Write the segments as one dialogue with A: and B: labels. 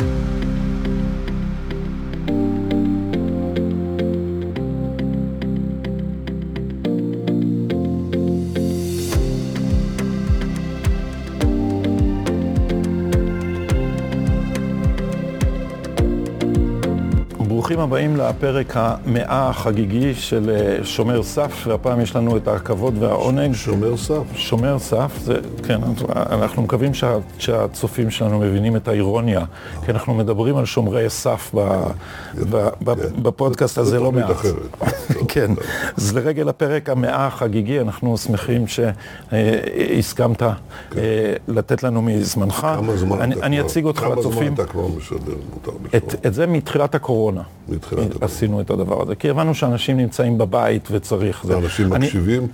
A: you ברוכים הבאים לפרק המאה החגיגי של אה, שומר סף, והפעם יש לנו את הכבוד והעונג.
B: שומר סף.
A: שומר סף, זה, כן, אנחנו מקווים שה, שהצופים שלנו מבינים את האירוניה, כי אנחנו מדברים על שומרי סף ב, ב, ב,
B: כן.
A: בפודקאסט הזה לא מעט.
B: אחרת.
A: כן, אז לרגל הפרק המאה החגיגי, אנחנו שמחים שהסכמת לתת לנו מזמנך.
B: כמה זמן אתה
A: אני
B: כבר-
A: אציג אותך
B: כמה
A: לצופים.
B: זמן אתה כבר משדר,
A: את,
B: לשאול.
A: את זה מתחילת הקורונה.
B: מתחילת הקורונה.
A: עשינו את הדבר הזה, כי הבנו שאנשים נמצאים בבית וצריך. זה.
B: אנשים מקשיבים?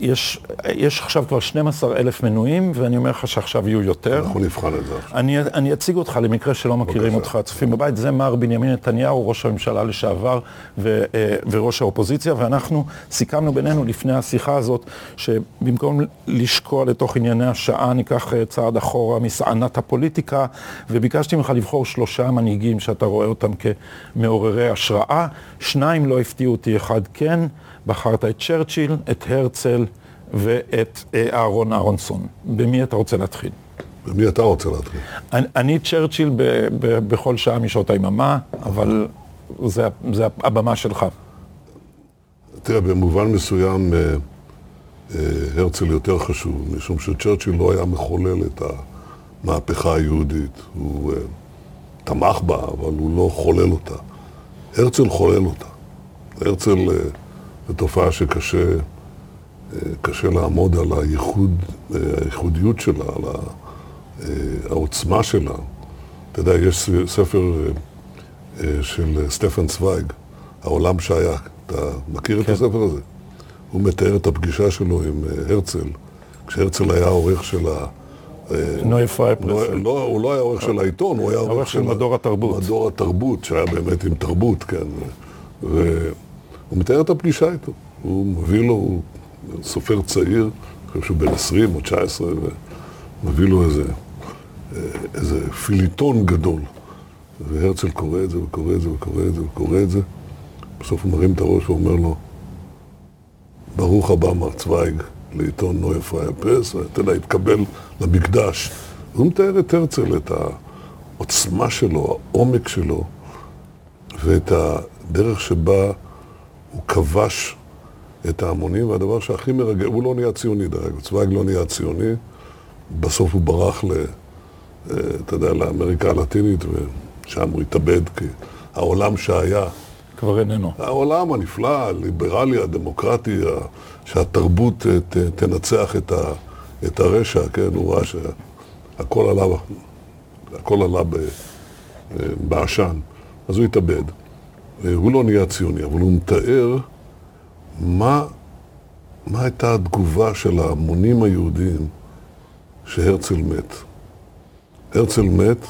A: יש, יש עכשיו כבר 12 אלף מנויים, ואני אומר לך שעכשיו יהיו יותר.
B: אנחנו נבחן את זה עכשיו.
A: אני, אני אציג אותך למקרה שלא מכירים
B: בבקשה.
A: אותך, צופים בבית, זה מר בנימין נתניהו, ראש הממשלה לשעבר ו, אה, וראש האופוזיציה, ואנחנו סיכמנו בינינו לפני השיחה הזאת, שבמקום לשקוע לתוך ענייני השעה, ניקח אה, צעד אחורה מסענת הפוליטיקה, וביקשתי ממך לבחור שלושה מנהיגים שאתה רואה אותם כמעוררי השראה, שניים לא הפתיעו אותי, אחד כן, בחרת את צ'רצ'יל, את הרצל ואת אה, אהרון אהרונסון. במי אתה רוצה להתחיל?
B: במי אתה רוצה להתחיל?
A: אני, אני צ'רצ'יל ב, ב, בכל שעה משעות היממה, אבל זה, זה הבמה שלך.
B: תראה, במובן מסוים אה, אה, הרצל יותר חשוב, משום שצ'רצ'יל לא היה מחולל את המהפכה היהודית. הוא תמך בה, אבל הוא לא חולל אותה. הרצל חולל אותה. הרצל זו תופעה שקשה אה, קשה לעמוד על הייחוד, אה, הייחודיות שלה, על אה, העוצמה שלה. אתה יודע, יש ספר של סטפן צוויג, העולם שהיה. אתה מכיר את
A: כן.
B: הספר הזה? הוא מתאר את הפגישה שלו עם הרצל, כשהרצל היה העורך של ה...
A: נוי פריי
B: לא, הוא לא היה עורך של העיתון, הוא היה
A: העורך
B: עורך
A: של מדור התרבות.
B: מדור התרבות, שהיה באמת עם תרבות, כן. והוא מתאר את הפגישה איתו. הוא מביא לו, הוא סופר צעיר, אני חושב שהוא בן 20 או 19, ומביא לו איזה, איזה פיליטון גדול. והרצל קורא את זה וקורא את זה וקורא את זה וקורא את זה. בסוף הוא מרים את הראש ואומר לו, ברוך הבא מר צוויג לעיתון נוי אפרים פרס, ואתה יודע, התקבל למקדש. הוא מתאר את הרצל, את העוצמה שלו, העומק שלו, ואת הדרך שבה הוא כבש את ההמונים, והדבר שהכי מרגש, הוא לא נהיה ציוני דרך אגב, צוויג לא נהיה ציוני, בסוף הוא ברח ל... אה, אתה יודע, לאמריקה הלטינית, ושם הוא התאבד, כי העולם שהיה
A: כבר איננו.
B: העולם הנפלא, הליברלי, הדמוקרטי, שהתרבות אה, ת, תנצח את, ה, את הרשע, כן, הוא ראה שהכל עלה, הכל עלה אה, בעשן, אז הוא התאבד. אה, הוא לא נהיה ציוני, אבל הוא מתאר מה, מה הייתה התגובה של ההמונים היהודים שהרצל מת. הרצל מת,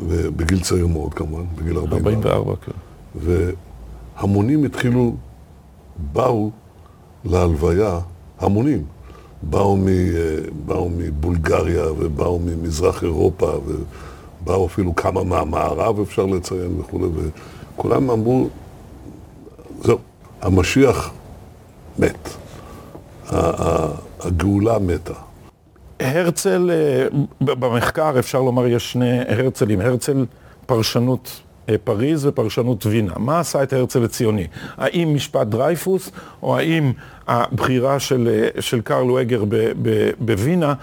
B: ובגיל צעיר מאוד כמובן, בגיל 44.
A: 44, כן.
B: והמונים התחילו, באו להלוויה, המונים. באו, מ, אה, באו מבולגריה ובאו ממזרח אירופה ובאו אפילו כמה מהמערב אפשר לציין וכולי, וכולם אמרו, זהו, המשיח מת. הגאולה מתה.
A: הרצל, אה, במחקר אפשר לומר יש שני הרצלים, הרצל פרשנות אה, פריז ופרשנות וינה. מה עשה את הרצל לציוני? האם משפט דרייפוס, או האם הבחירה של, אה, של קרל וגר בווינה?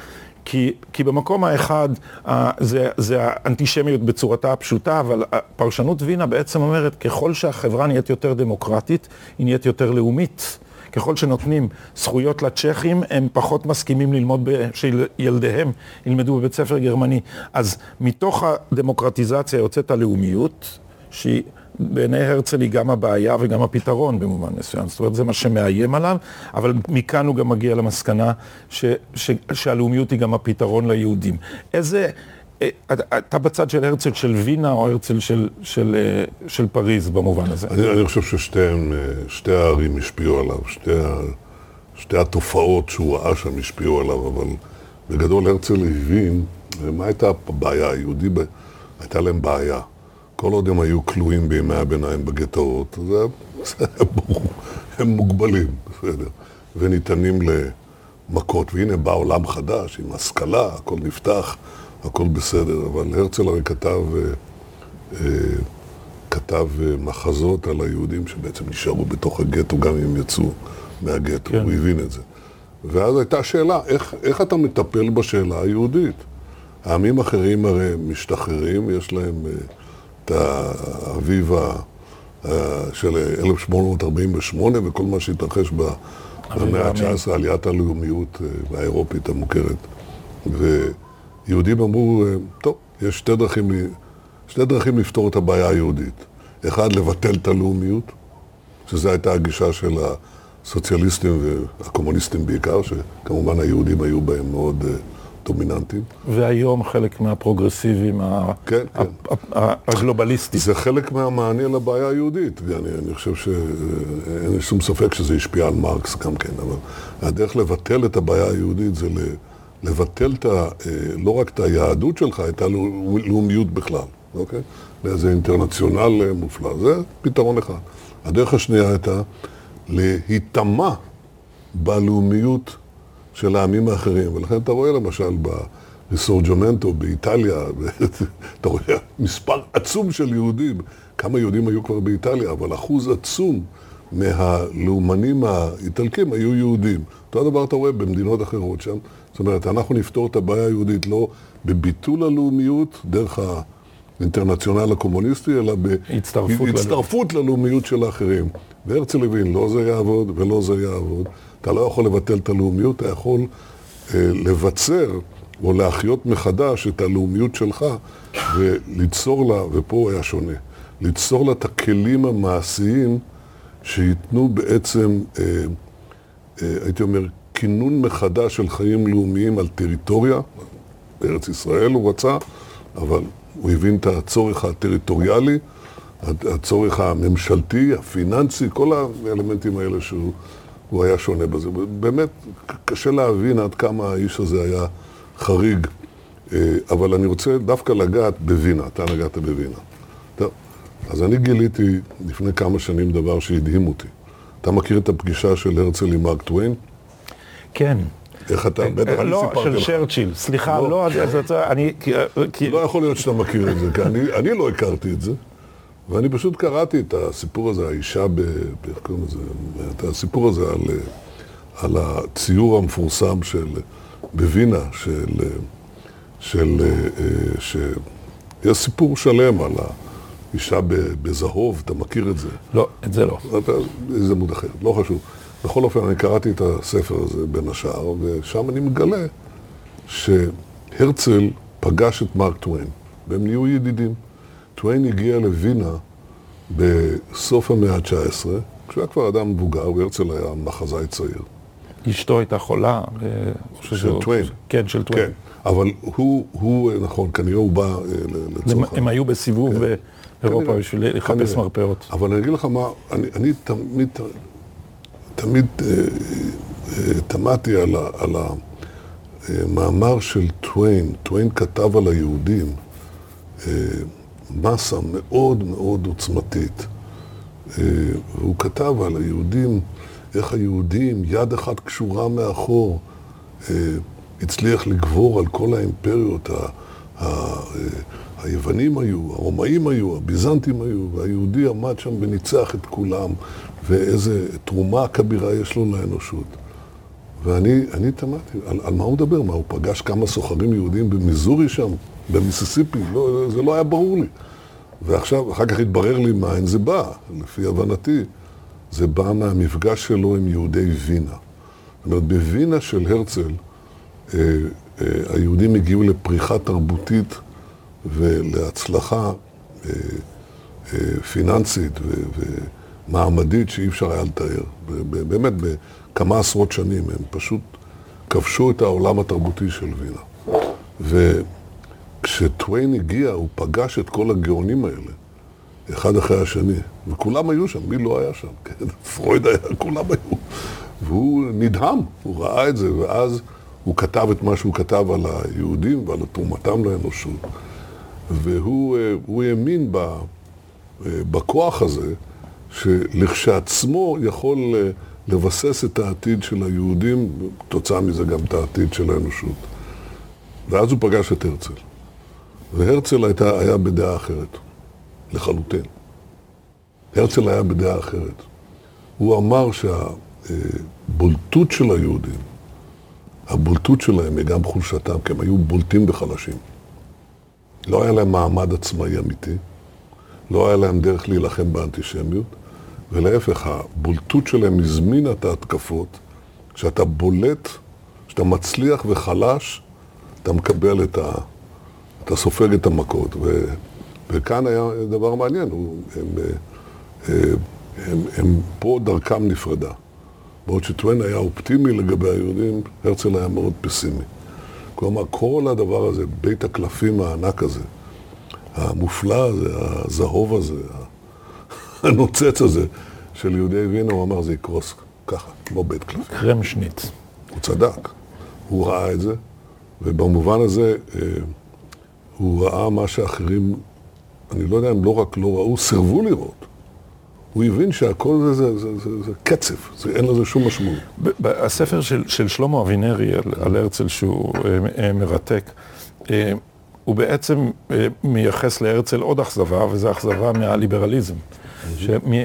A: כי, כי במקום האחד אה, זה, זה האנטישמיות בצורתה הפשוטה, אבל פרשנות וינה בעצם אומרת, ככל שהחברה נהיית יותר דמוקרטית, היא נהיית יותר לאומית. ככל שנותנים זכויות לצ'כים, הם פחות מסכימים ללמוד, ב- שילדיהם ילמדו בבית ספר גרמני. אז מתוך הדמוקרטיזציה יוצאת הלאומיות, שהיא בעיני הרצל היא גם הבעיה וגם הפתרון במובן מסוים. זאת אומרת, זה מה שמאיים עליו, אבל מכאן הוא גם מגיע למסקנה ש, ש, שהלאומיות היא גם הפתרון ליהודים. איזה... אה, אתה- בצד של הרצל של וינה או הרצל של, של, אה, של פריז במובן הזה?
B: אני, אני חושב ששתיהם, אה, הערים השפיעו עליו, שתי, שתי התופעות שהוא ראה שם השפיעו עליו, אבל בגדול הרצל הבין מה הייתה הבעיה. היהודי, ב- הייתה להם בעיה. כל עוד הם היו כלואים בימי הביניים בגטאות, זה היה ברור, הם מוגבלים, בסדר, וניתנים למכות. והנה בא עולם חדש, עם השכלה, הכל נפתח, הכל בסדר. אבל הרצל הרי כתב, אה, אה, כתב אה, מחזות על היהודים שבעצם נשארו בתוך הגטו, גם אם יצאו מהגטו,
A: כן.
B: הוא הבין את זה. ואז הייתה שאלה, איך, איך אתה מטפל בשאלה היהודית? העמים האחרים הרי משתחררים, יש להם את האביב אה, של 1848 וכל מה שהתרחש במאה
A: העמים.
B: ה-19, עליית הלאומיות אה, האירופית המוכרת. ויהודים אמרו, אה, טוב, יש שתי דרכים, שתי דרכים לפתור את הבעיה היהודית. אחד, לבטל את הלאומיות, שזו הייתה הגישה של הסוציאליסטים והקומוניסטים בעיקר, שכמובן היהודים היו בהם מאוד אה, דומיננטיים.
A: והיום חלק מהפרוגרסיבים
B: כן,
A: ה-
B: כן.
A: ה- הגלובליסטים.
B: זה חלק מהמענה לבעיה היהודית. אני, אני חושב שאין לי שום ספק שזה השפיע על מרקס גם כן, אבל הדרך לבטל את הבעיה היהודית זה לבטל את ה, אה, לא רק את היהדות שלך, את הלאומיות בכלל, אוקיי? לאיזה אינטרנציונל אה, מופלא. זה פתרון אחד. הדרך השנייה הייתה להיטמע בלאומיות של העמים האחרים. ולכן אתה רואה למשל בריסורג'ומנטו באיטליה, אתה רואה מספר עצום של יהודים, כמה יהודים היו כבר באיטליה, אבל אחוז עצום מהלאומנים האיטלקים היו יהודים. אותו הדבר אתה רואה במדינות אחרות שם. זאת אומרת, אנחנו נפתור את הבעיה היהודית לא בביטול הלאומיות דרך האינטרנציונל הקומוניסטי, אלא
A: הצטרפות
B: בהצטרפות ללאומיות של האחרים. והרצל הבין, לא זה יעבוד ולא זה יעבוד. אתה לא יכול לבטל את הלאומיות, אתה יכול אה, לבצר או להחיות מחדש את הלאומיות שלך וליצור לה, ופה הוא היה שונה, ליצור לה את הכלים המעשיים שייתנו בעצם, אה, אה, הייתי אומר, כינון מחדש של חיים לאומיים על טריטוריה. בארץ ישראל הוא רצה, אבל הוא הבין את הצורך הטריטוריאלי, הצורך הממשלתי, הפיננסי, כל האלמנטים האלה שהוא הוא היה שונה בזה. באמת, קשה להבין עד כמה האיש הזה היה חריג, אה, אבל אני רוצה דווקא לגעת בווינה, אתה נגעת בווינה. טוב, אז אני גיליתי לפני כמה שנים דבר שהדהים אותי. אתה מכיר את הפגישה של הרצל עם מרק טוויין?
A: כן.
B: איך אתה, בטח אני
A: לא,
B: סיפרתי
A: של
B: לך.
A: סליחה,
B: לא.
A: לא, אז אתה- אני... כי- כי-
B: לא יכול להיות שאתה מכיר את זה, כי אני, אני לא הכרתי את זה, ואני פשוט קראתי את הסיפור הזה, האישה ב... איך קוראים לזה? את הסיפור הזה על, על הציור המפורסם של... בווינה, של... של... ש... יש סיפור שלם על האישה בזהוב, אתה מכיר את זה?
A: לא, את זה לא.
B: אתה- איזה עמוד אחר, לא חשוב. בכל אופן, אני קראתי את הספר הזה בין השאר, ושם אני מגלה שהרצל פגש את מרק טוויין, והם נהיו ידידים. טוויין הגיע לווינה בסוף המאה ה-19, כשהוא היה כבר אדם מבוגר, והרצל היה מחזאי צעיר.
A: אשתו הייתה חולה. ו-
B: של טוויין.
A: כן, של טוויין.
B: כן, אבל הוא, הוא, נכון, כנראה הוא בא אה, לצורך...
A: הם היו בסיבוב באירופה
B: כנראה,
A: בשביל לחפש. מרפאות.
B: אבל אני אגיד לך מה, אני, אני תמיד, תמיד אה, אה, תמהתי על, המאמר של טוויין. טוויין כתב על היהודים אה, מסה מאוד מאוד עוצמתית. אה, והוא כתב על היהודים, איך היהודים, יד אחת קשורה מאחור, אה, הצליח לגבור על כל האימפריות. אה, היוונים היו, הרומאים היו, הביזנטים היו, והיהודי עמד שם וניצח את כולם, ואיזה תרומה כבירה יש לו לאנושות. ואני אני תמהתי, על, על מה הוא מדבר? מה, הוא פגש כמה סוחרים יהודים במיזורי שם, במיסיסיפי? לא, זה לא היה ברור לי. ועכשיו, אחר כך התברר לי מאין זה בא, לפי הבנתי. זה בא מהמפגש שלו עם יהודי וינה. זאת אומרת, בווינה של הרצל, אה, אה, היהודים הגיעו לפריחה תרבותית ולהצלחה אה, אה, פיננסית ו- ומעמדית שאי אפשר היה לתאר. באמת, בכמה עשרות שנים הם פשוט כבשו את העולם התרבותי של וינה. וכשטוויין הגיע, הוא פגש את כל הגאונים האלה, אחד אחרי השני, וכולם היו שם, מי לא היה שם? כן, פרויד היה, כולם היו. והוא נדהם, הוא ראה את זה, ואז הוא כתב את מה שהוא כתב על היהודים ועל תרומתם לאנושות. והוא אה, האמין ב, אה, בכוח הזה, שלכשעצמו יכול אה, לבסס את העתיד של היהודים, תוצאה מזה גם את העתיד של האנושות. ואז הוא פגש את הרצל. והרצל הייתה, היה בדעה אחרת, לחלוטין. הרצל היה בדעה אחרת. הוא אמר שהבולטות של היהודים, הבולטות שלהם היא גם חולשתם, כי הם היו בולטים וחלשים. לא היה להם מעמד עצמאי אמיתי, לא היה להם דרך להילחם באנטישמיות, ולהפך, הבולטות שלהם הזמינה את ההתקפות. כשאתה בולט, כשאתה מצליח וחלש, אתה מקבל את ה... אתה סופג את המכות. ו... וכאן היה דבר מעניין, הוא, הם, הם, הם, הם, הם פה דרכם נפרדה. בעוד שטוויין היה אופטימי לגבי היהודים, הרצל היה מאוד פסימי. כלומר, כל הדבר הזה, בית הקלפים הענק הזה, המופלא הזה, הזהוב הזה, הנוצץ הזה, של יהודי וינה, הוא אמר, זה יקרוס ככה, כמו בית קלפים.
A: קרמשניץ.
B: הוא צדק. הוא ראה את זה, ובמובן הזה אה, הוא ראה מה שאחרים, אני לא יודע אם לא רק לא ראו, סירבו לראות. הוא הבין שהכל זה, זה, זה, זה, זה קצב, זה, אין לזה שום משמעות.
A: הספר של, של שלמה אבינרי על, על הרצל, שהוא אה, מרתק, אה, הוא בעצם אה, מייחס להרצל עוד אכזבה, וזו אכזבה מהליברליזם.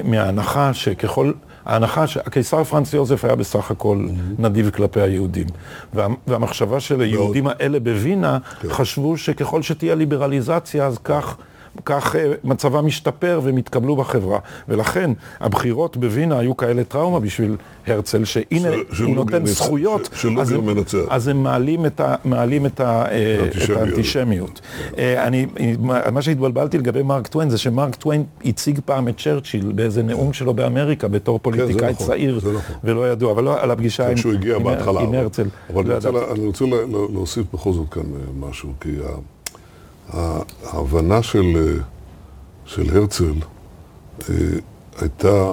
A: מההנחה שככל... ההנחה שהקיסר פרנץ יוזף היה בסך הכל נדיב כלפי היהודים. וה, והמחשבה של היהודים האלה בווינה, כן. חשבו שככל שתהיה ליברליזציה, אז כך... כך אה, מצבם משתפר והם התקבלו בחברה. ולכן הבחירות בווינה היו כאלה טראומה בשביל הרצל, שהנה ש, הוא נותן מנצ... זכויות,
B: ש, אז, הם,
A: אז הם מעלים את, ה, מעלים את, ה, אה, את האנטישמיות. אה, אני, מה שהתבלבלתי לגבי מרק טוויין זה שמרק טוויין הציג פעם את צ'רצ'יל באיזה נאום שלו באמריקה בתור כן, פוליטיקאי כן, צעיר
B: נכון,
A: ולא ידוע, אבל לא על הפגישה עם,
B: עם,
A: עם הרצל.
B: אבל לא אני, רוצה, אני רוצה להוסיף בכל זאת כאן משהו, כי ההבנה של, של הרצל אה, הייתה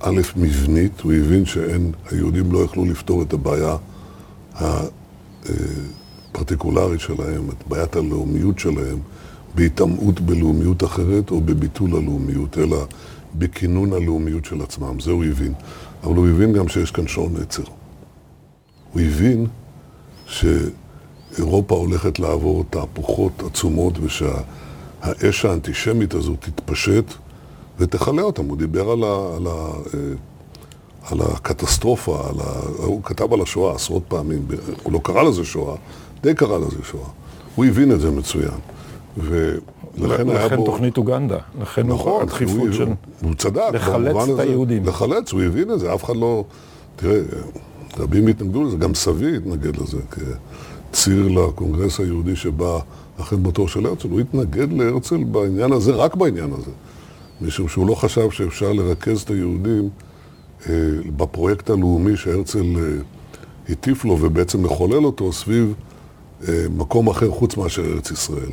B: א', מבנית, הוא הבין שהיהודים לא יכלו לפתור את הבעיה הפרטיקולרית שלהם, את בעיית הלאומיות שלהם, בהיטמעות בלאומיות אחרת או בביטול הלאומיות, אלא בכינון הלאומיות של עצמם. זה הוא הבין. אבל הוא הבין גם שיש כאן שעון עצר. הוא הבין ש... אירופה הולכת לעבור תהפוכות עצומות ושהאש האנטישמית הזו תתפשט ותכלה אותם. הוא דיבר על, ה, על, ה, אה, על הקטסטרופה, על ה, הוא כתב על השואה עשרות פעמים, הוא לא קרא לזה שואה, די קרא לזה שואה. הוא הבין את זה מצוין.
A: ולכן היה בו... לכן תוכנית אוגנדה, לכן
B: נכון,
A: הדחיפות
B: הוא,
A: של...
B: הוא צדק.
A: לחלץ את היהודים.
B: לחלץ, הוא הבין את זה, אף אחד לא... תראה, רבים התנגדו לזה, גם סבי התנגד לזה. ציר לקונגרס היהודי שבא אחרי מותו של הרצל, הוא התנגד להרצל בעניין הזה, רק בעניין הזה. משום שהוא לא חשב שאפשר לרכז את היהודים אה, בפרויקט הלאומי שהרצל אה, הטיף לו ובעצם מחולל אותו סביב אה, מקום אחר חוץ מאשר ארץ ישראל.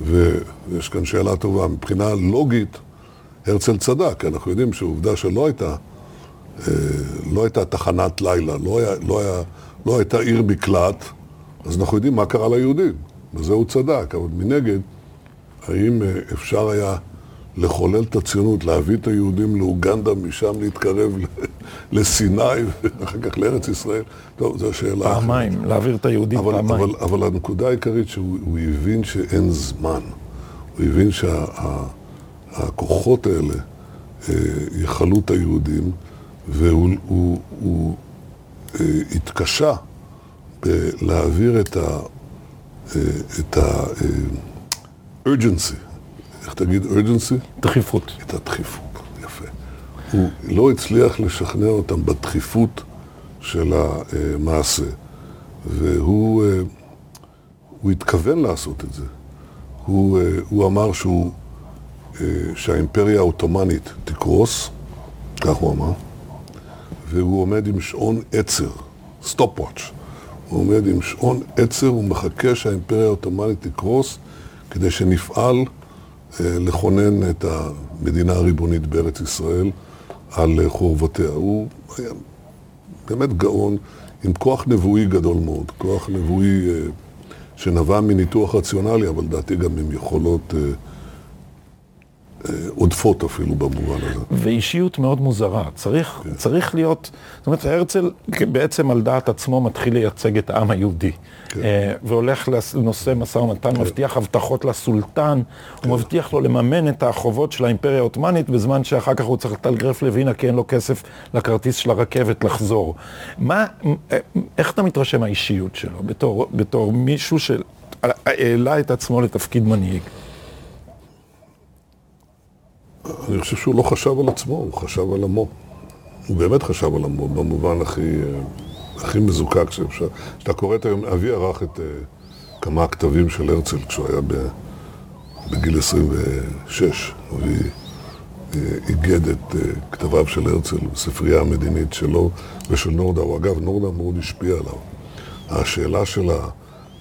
B: ויש כאן שאלה טובה, מבחינה לוגית, הרצל צדק, כי אנחנו יודעים שעובדה שלא הייתה, אה, לא הייתה תחנת לילה, לא, היה, לא, היה, לא הייתה עיר מקלט, אז אנחנו יודעים מה קרה ליהודים, בזה הוא צדק, אבל מנגד, האם אה, אפשר היה לחולל את הציונות, להביא את היהודים לאוגנדה, משם להתקרב לסיני ואחר כך לארץ ישראל? טוב, זו שאלה
A: אחרת. פעמיים, להעביר את היהודים אבל, פעמיים.
B: אבל, אבל הנקודה העיקרית שהוא הבין שאין זמן. הוא הבין שהכוחות שה, האלה אה, יכלו את היהודים, והוא הוא, הוא, אה, התקשה להעביר את ה... את ה... urgency, איך תגיד urgency?
A: דחיפות.
B: את הדחיפות, יפה. הוא לא הצליח לשכנע אותם בדחיפות של המעשה, והוא הוא התכוון לעשות את זה. הוא, הוא אמר שהוא, שהאימפריה העות'מאנית תקרוס, כך הוא אמר, והוא עומד עם שעון עצר, stopwatch. הוא עומד עם שעון עצר ומחכה שהאימפריה העות'מאנית תקרוס כדי שנפעל אה, לכונן את המדינה הריבונית בארץ ישראל על חורבותיה. הוא היה באמת גאון עם כוח נבואי גדול מאוד, כוח נבואי אה, שנבע מניתוח רציונלי, אבל לדעתי גם עם יכולות אה, אה, עודפות אפילו במובן הזה.
A: ואישיות מאוד מוזרה. צריך,
B: כן.
A: צריך להיות, זאת אומרת, הרצל בעצם על דעת עצמו מתחיל לייצג את העם היהודי.
B: כן.
A: אה, והולך לנושא משא ומתן, מבטיח הבטחות לסולטן,
B: כן.
A: הוא מבטיח לו לממן את החובות של האימפריה העות'מאנית, בזמן שאחר כך הוא צריך לטלגרף לווינה כי אין לו כסף לכרטיס של הרכבת לחזור. מה, אה, איך אתה מתרשם מהאישיות שלו, בתור, בתור מישהו שהעלה את עצמו לתפקיד מנהיג?
B: אני חושב שהוא לא חשב על עצמו, הוא חשב על עמו. הוא באמת חשב על עמו, במובן הכי, אה, הכי מזוקק שאפשר. כשאתה קורא את היום, אבי ערך את uh, כמה כתבים של הרצל כשהוא היה בגיל 26. אבי uh, איגד את uh, כתביו של הרצל בספרייה המדינית שלו ושל נורדאו. אגב, נורדאו מאוד השפיע עליו. השאלה של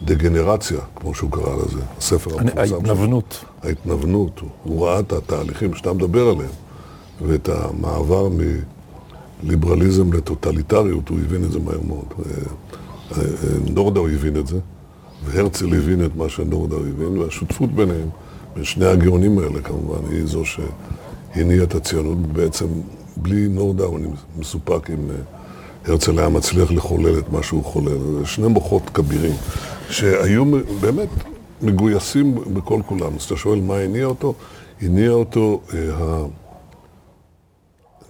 B: הדגנרציה, כמו שהוא קרא לזה, הספר המפורסם שלו.
A: ההתנוונות.
B: ההתנוונות, הוא ראה את התהליכים שאתה מדבר עליהם, ואת המעבר מליברליזם לטוטליטריות, הוא הבין את זה מהר מאוד. אה, נורדאו הבין את זה, והרצל הבין את מה שנורדאו הבין, והשותפות ביניהם, בין שני הגאונים האלה כמובן, היא זו שהניעה את הציונות בעצם, בלי נורדאו אני מסופק אם אה, הרצל היה מצליח לחולל את מה שהוא חולל. זה שני מוחות כבירים, שהיו באמת מגויסים בכל כולם. אז אתה שואל מה הניע אותו? הניע אותו, אה, ה...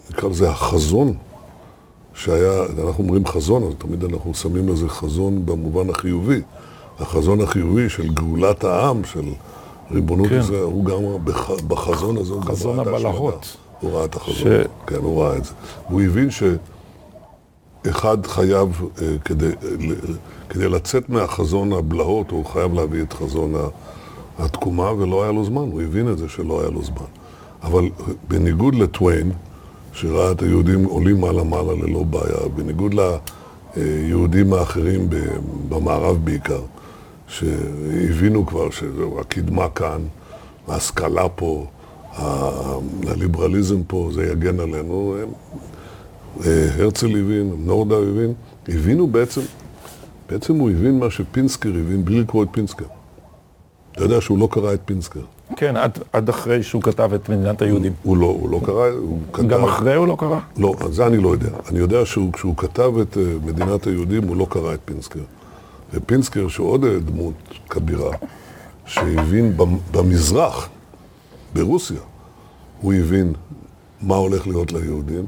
B: נקרא לזה החזון שהיה, אנחנו אומרים חזון, אז תמיד אנחנו שמים לזה חזון במובן החיובי. החזון החיובי של גאולת העם, של ריבונות
A: כן.
B: ישראל, הוא גם בח... בחזון הזה, הוא גם
A: חזון
B: ראה את ההשמדה.
A: הבלהות.
B: הוא ראה את החזון,
A: ש-
B: כן, הוא ראה את זה. והוא הבין שאחד חייב, אה, כדי, ל- כדי לצאת מהחזון הבלהות, הוא חייב להביא את חזון התקומה, ולא היה לו זמן, הוא הבין את זה שלא היה לו זמן. אבל בניגוד לטוויין, שראה את היהודים עולים מעלה-מעלה ללא בעיה, בניגוד ליהודים האחרים במערב בעיקר, שהבינו כבר שזהו, הקדמה כאן, ההשכלה פה, הליברליזם פה, זה יגן עלינו. הם, אה, הרצל הבין, נורדאו הבין, הבינו בעצם, בעצם הוא הבין מה שפינסקר הבין בלי לקרוא את פינסקר. אתה יודע שהוא לא קרא את פינסקר.
A: כן, עד, עד אחרי שהוא כתב את מדינת היהודים.
B: הוא לא, הוא לא קרא, הוא כתב...
A: גם אחרי הוא לא קרא?
B: לא, זה אני לא יודע. אני יודע שהוא, כשהוא כתב את אה, מדינת היהודים, הוא לא קרא את פינסקר. ופינסקר, שהוא עוד אה, דמות כבירה, שהבין במ- במזרח, ברוסיה, הוא הבין מה הולך להיות ליהודים,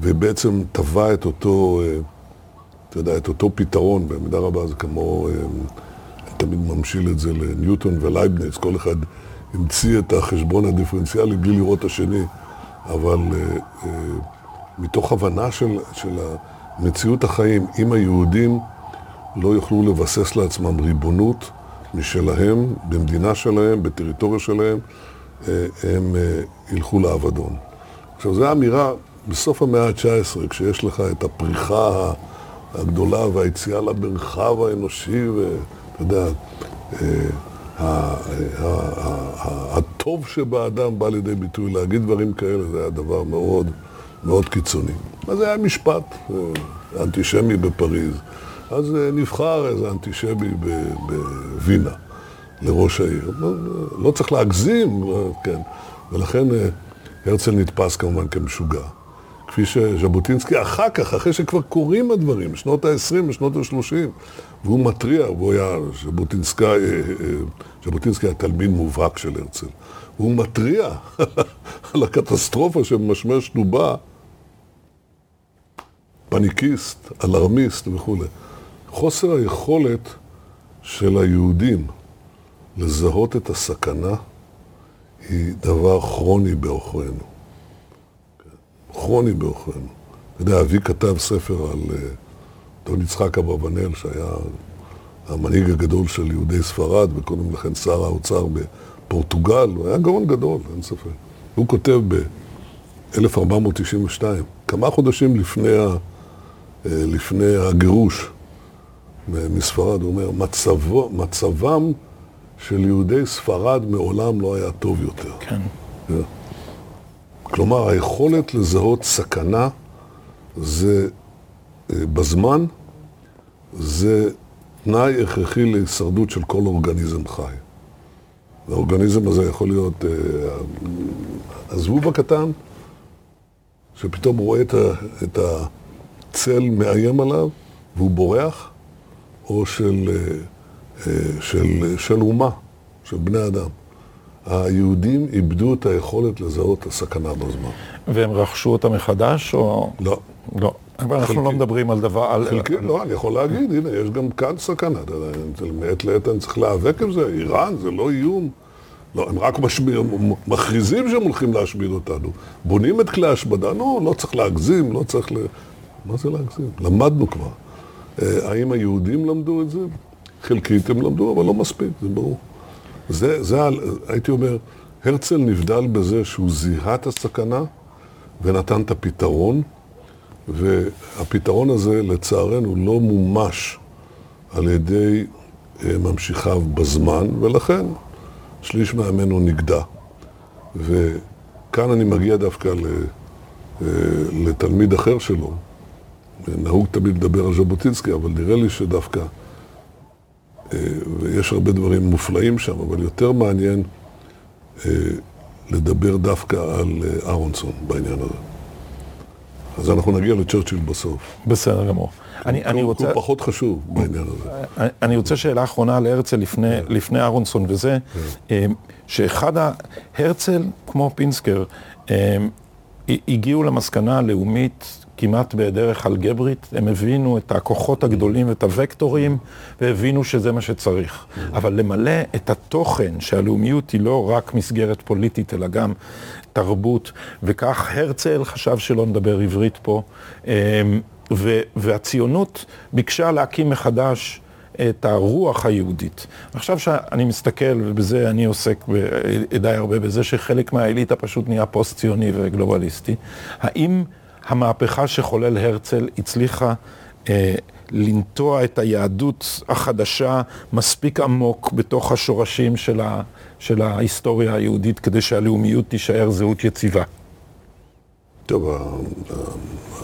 B: ובעצם טבע את אותו, אה, אתה יודע, את אותו פתרון, במידה רבה זה כמו, אה, אני תמיד ממשיל את זה לניוטון ולייבניץ, כל אחד המציא את החשבון הדיפרנציאלי בלי לראות את השני, אבל אה, מתוך הבנה של, של מציאות החיים, אם היהודים לא יוכלו לבסס לעצמם ריבונות משלהם, במדינה שלהם, בטריטוריה שלהם, הם ילכו לאבדון. עכשיו, זו אמירה בסוף המאה ה-19, כשיש לך את הפריחה הגדולה והיציאה למרחב האנושי, ואתה יודע, אה, הטוב שבאדם בא לידי ביטוי, להגיד דברים כאלה זה היה דבר מאוד מאוד קיצוני. אז זה היה משפט אה, אנטישמי בפריז. אז אה, נבחר איזה אנטישמי בווינה לראש העיר. לא, לא צריך להגזים, כן. ולכן הרצל נתפס כמובן כמשוגע. כפי שז'בוטינסקי אחר כך, אחרי שכבר קורים הדברים, בשנות ה-20, בשנות ה-30, והוא מתריע, והוא היה, ז'בוטינסקי, אה, אה, ז'בוטינסקי היה תלמיד מובהק של הרצל, והוא מתריע על הקטסטרופה שממשמש נובה, פניקיסט, אלרמיסט וכולי. חוסר היכולת של היהודים לזהות את הסכנה היא דבר כרוני בעוכרינו. כרוני בעוכרינו. אתה יודע, אבי כתב ספר על אה, דון יצחק אברבנאל, שהיה המנהיג הגדול של יהודי ספרד, וקודם לכן שר האוצר בפורטוגל, הוא היה גאון גדול, אין ספק. הוא כותב ב-1492, כמה חודשים לפני, ה, אה, לפני הגירוש מספרד, הוא אומר, מצבו, מצבם של יהודי ספרד מעולם לא היה טוב יותר.
A: כן.
B: כן. כלומר, היכולת לזהות סכנה זה אה, בזמן, זה תנאי הכרחי להישרדות של כל אורגניזם חי. והאורגניזם הזה יכול להיות אה, הזבוב הקטן, שפתאום רואה את, הצל מאיים עליו והוא בורח, או של, אה, אה, של, של אומה, של בני אדם. היהודים איבדו את היכולת לזהות את הסכנה בזמן.
A: והם רכשו אותה מחדש, או...
B: לא.
A: לא. אבל אנחנו
B: חלקי.
A: לא מדברים על דבר... על...
B: חלקי, לא, אני יכול להגיד, הנה, יש גם כאן סכנה. מעת לעת אני צריך להיאבק עם זה, איראן זה לא איום. לא, הם רק משמיר, מכריזים שהם הולכים להשמיד אותנו. בונים את כלי ההשמדה, נו, לא צריך להגזים, לא צריך ל... מה זה להגזים? למדנו כבר. אה, האם היהודים למדו את זה? חלקית הם למדו, אבל לא מספיק, זה ברור. זה, זה, הייתי אומר, הרצל נבדל בזה שהוא זיהה את הסכנה ונתן את הפתרון, והפתרון הזה, לצערנו, לא מומש על ידי אה, ממשיכיו בזמן, ולכן שליש מעמנו נגדע. וכאן אני מגיע דווקא אה, לתלמיד אחר שלו. נהוג תמיד לדבר על ז'בוטינסקי, אבל נראה לי שדווקא, ויש הרבה דברים מופלאים שם, אבל יותר מעניין אה, לדבר דווקא על אה, אהרונסון בעניין הזה. אז אנחנו נגיע לצ'רצ'יל בסוף.
A: בסדר גמור. אני, אני רוצה...
B: הוא פחות חשוב בעניין הזה.
A: אני- אני רוצה שאלה אחרונה על הרצל לפני, לפני אהרונסון וזה, אה, שאחד ה... הרצל, כמו פינסקר, הגיעו למסקנה הלאומית כמעט בדרך אלגברית, הם הבינו את הכוחות הגדולים ואת הוקטורים, והבינו שזה מה שצריך. אבל למלא את התוכן, שהלאומיות היא לא רק מסגרת פוליטית, אלא גם תרבות, וכך הרצל חשב שלא נדבר עברית פה, אה, ו- והציונות ביקשה להקים מחדש את הרוח היהודית. עכשיו שאני מסתכל, ובזה אני עוסק די הרבה בזה, שחלק מהאליטה פשוט נהיה פוסט-ציוני וגלובליסטי, האם המהפכה שחולל הרצל הצליחה אה, לנטוע את היהדות החדשה מספיק עמוק בתוך השורשים של, ה, של ההיסטוריה היהודית, כדי שהלאומיות תישאר זהות יציבה?
B: טוב,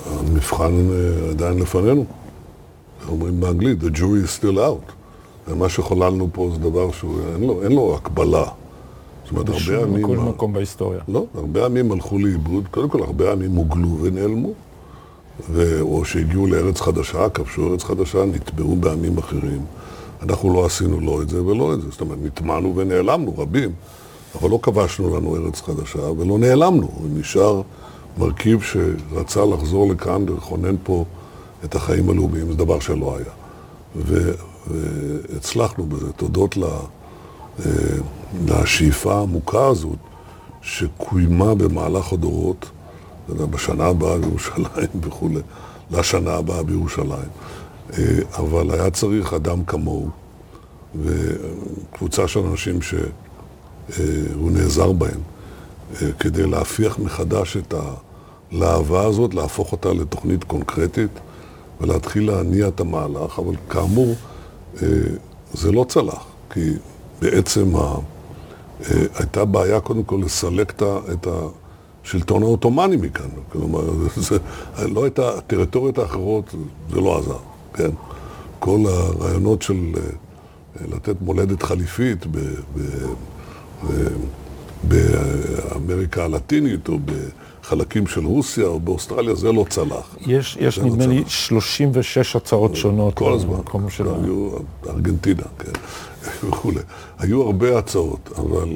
B: המבחן אה, עדיין לפנינו. אומרים באנגלית, the jury is still out. ומה שחוללנו פה זה דבר שאין לו, לו הקבלה. זאת אומרת, הרבה עמים...
A: כל מקום בהיסטוריה.
B: לא, הרבה עמים הלכו לאיבוד. קודם כל, הרבה עמים הוגלו ונעלמו. ו... או שהגיעו לארץ חדשה, כבשו ארץ חדשה, נטבעו בעמים אחרים. אנחנו לא עשינו לא את זה ולא את זה. זאת אומרת, נטמענו ונעלמנו, רבים. אבל לא כבשנו לנו ארץ חדשה ולא נעלמנו. נשאר מרכיב שרצה לחזור לכאן ולכונן פה את החיים הלאומיים, זה דבר שלא היה. ו... והצלחנו בזה, תודות ל... אה, לשאיפה העמוקה הזאת שקוימה במהלך הדורות, בשנה הבאה בירושלים וכולי, לשנה הבאה בירושלים. אה, אבל היה צריך אדם כמוהו, וקבוצה של אנשים שהוא נעזר בהם, אה, כדי להפיח מחדש את הלהבה הזאת, להפוך אותה לתוכנית קונקרטית ולהתחיל להניע את המהלך, אבל כאמור, אה, זה לא צלח, כי בעצם ה... אה, הייתה בעיה קודם כל לסלק את השלטון העות'מאני מכאן. כלומר, זה, לא הייתה, הטריטוריות האחרות, זה לא עזר, כן? כל הרעיונות של אה, לתת מולדת חליפית ב, ב, ב, באמריקה הלטינית או בחלקים של רוסיה או באוסטרליה, זה לא צלח.
A: יש, יש
B: לא
A: נדמה לי
B: צלח.
A: 36 הצהרות שונות.
B: כל הזמן.
A: במקום של.
B: היו ארגנטינה, כן, וכולי. היו הרבה הצעות, אבל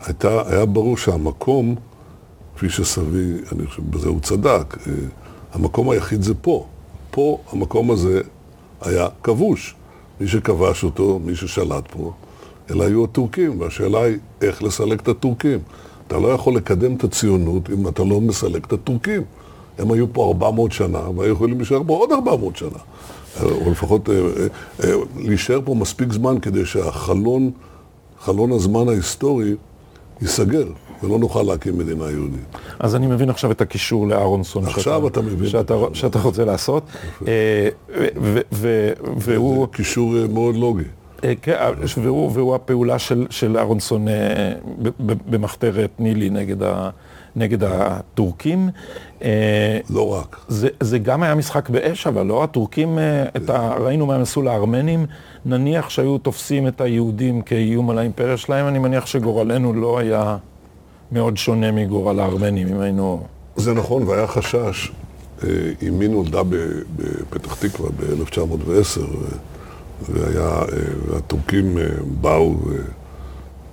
B: הייתה, היה ברור שהמקום, כפי שסבי, אני חושב, בזה הוא צדק, אה, המקום היחיד זה פה. פה, המקום הזה היה כבוש. מי שכבש אותו, מי ששלט פה, אלה היו הטורקים, והשאלה היא איך לסלק את הטורקים. אתה לא יכול לקדם את הציונות אם אתה לא מסלק את הטורקים. הם היו פה 400 שנה, והיו יכולים להישאר פה עוד 400 שנה. או לפחות אה, אה, אה, להישאר פה מספיק זמן כדי שהחלון, חלון הזמן ההיסטורי ייסגר, ולא נוכל להקים מדינה יהודית.
A: אז אני מבין עכשיו את הקישור לאהרונסון.
B: עכשיו
A: שאתה,
B: אתה מבין את
A: שאתה. שאתה רוצה לעשות. אה, ו- ו- והוא...
B: זה קישור אה, מאוד לוגי.
A: אה, כן, והוא, והוא הפעולה של, של אהרונסון אה, במחתרת נילי נגד, ה, נגד הטורקים. אה,
B: לא רק.
A: זה, זה גם היה משחק באש, אבל לא, הטורקים, אה, את ה, ראינו מה הם עשו לארמנים, נניח שהיו תופסים את היהודים כאיום על האימפריה שלהם, אני מניח שגורלנו לא היה מאוד שונה מגורל הארמנים, אם היינו...
B: זה נכון, והיה חשש, אה, אמי נולדה בפתח תקווה ב-1910, והיה, והטורקים באו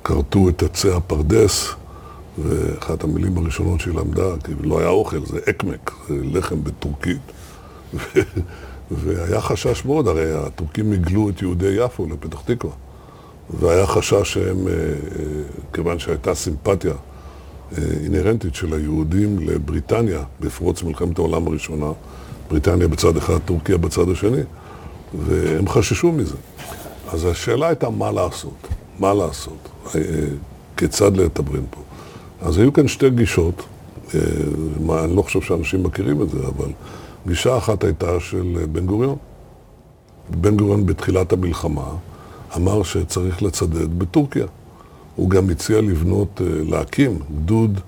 B: וכרתו את עצי הפרדס. ואחת המילים הראשונות שהיא למדה, כי לא היה אוכל, זה אקמק, זה לחם בטורקית. והיה חשש מאוד, הרי הטורקים הגלו את יהודי יפו לפתח תקווה. והיה חשש שהם, אה, אה, כיוון שהייתה סימפתיה אה, אינהרנטית של היהודים לבריטניה בפרוץ מלחמת העולם הראשונה, בריטניה בצד אחד, טורקיה בצד השני, והם חששו מזה. אז השאלה הייתה מה לעשות, מה לעשות, כיצד לתברן פה. אז היו כאן שתי גישות, אה, מה, אני לא חושב שאנשים מכירים את זה, אבל גישה אחת הייתה של בן גוריון. בן גוריון בתחילת המלחמה אמר שצריך לצדד בטורקיה. הוא גם הציע לבנות, אה, להקים גדוד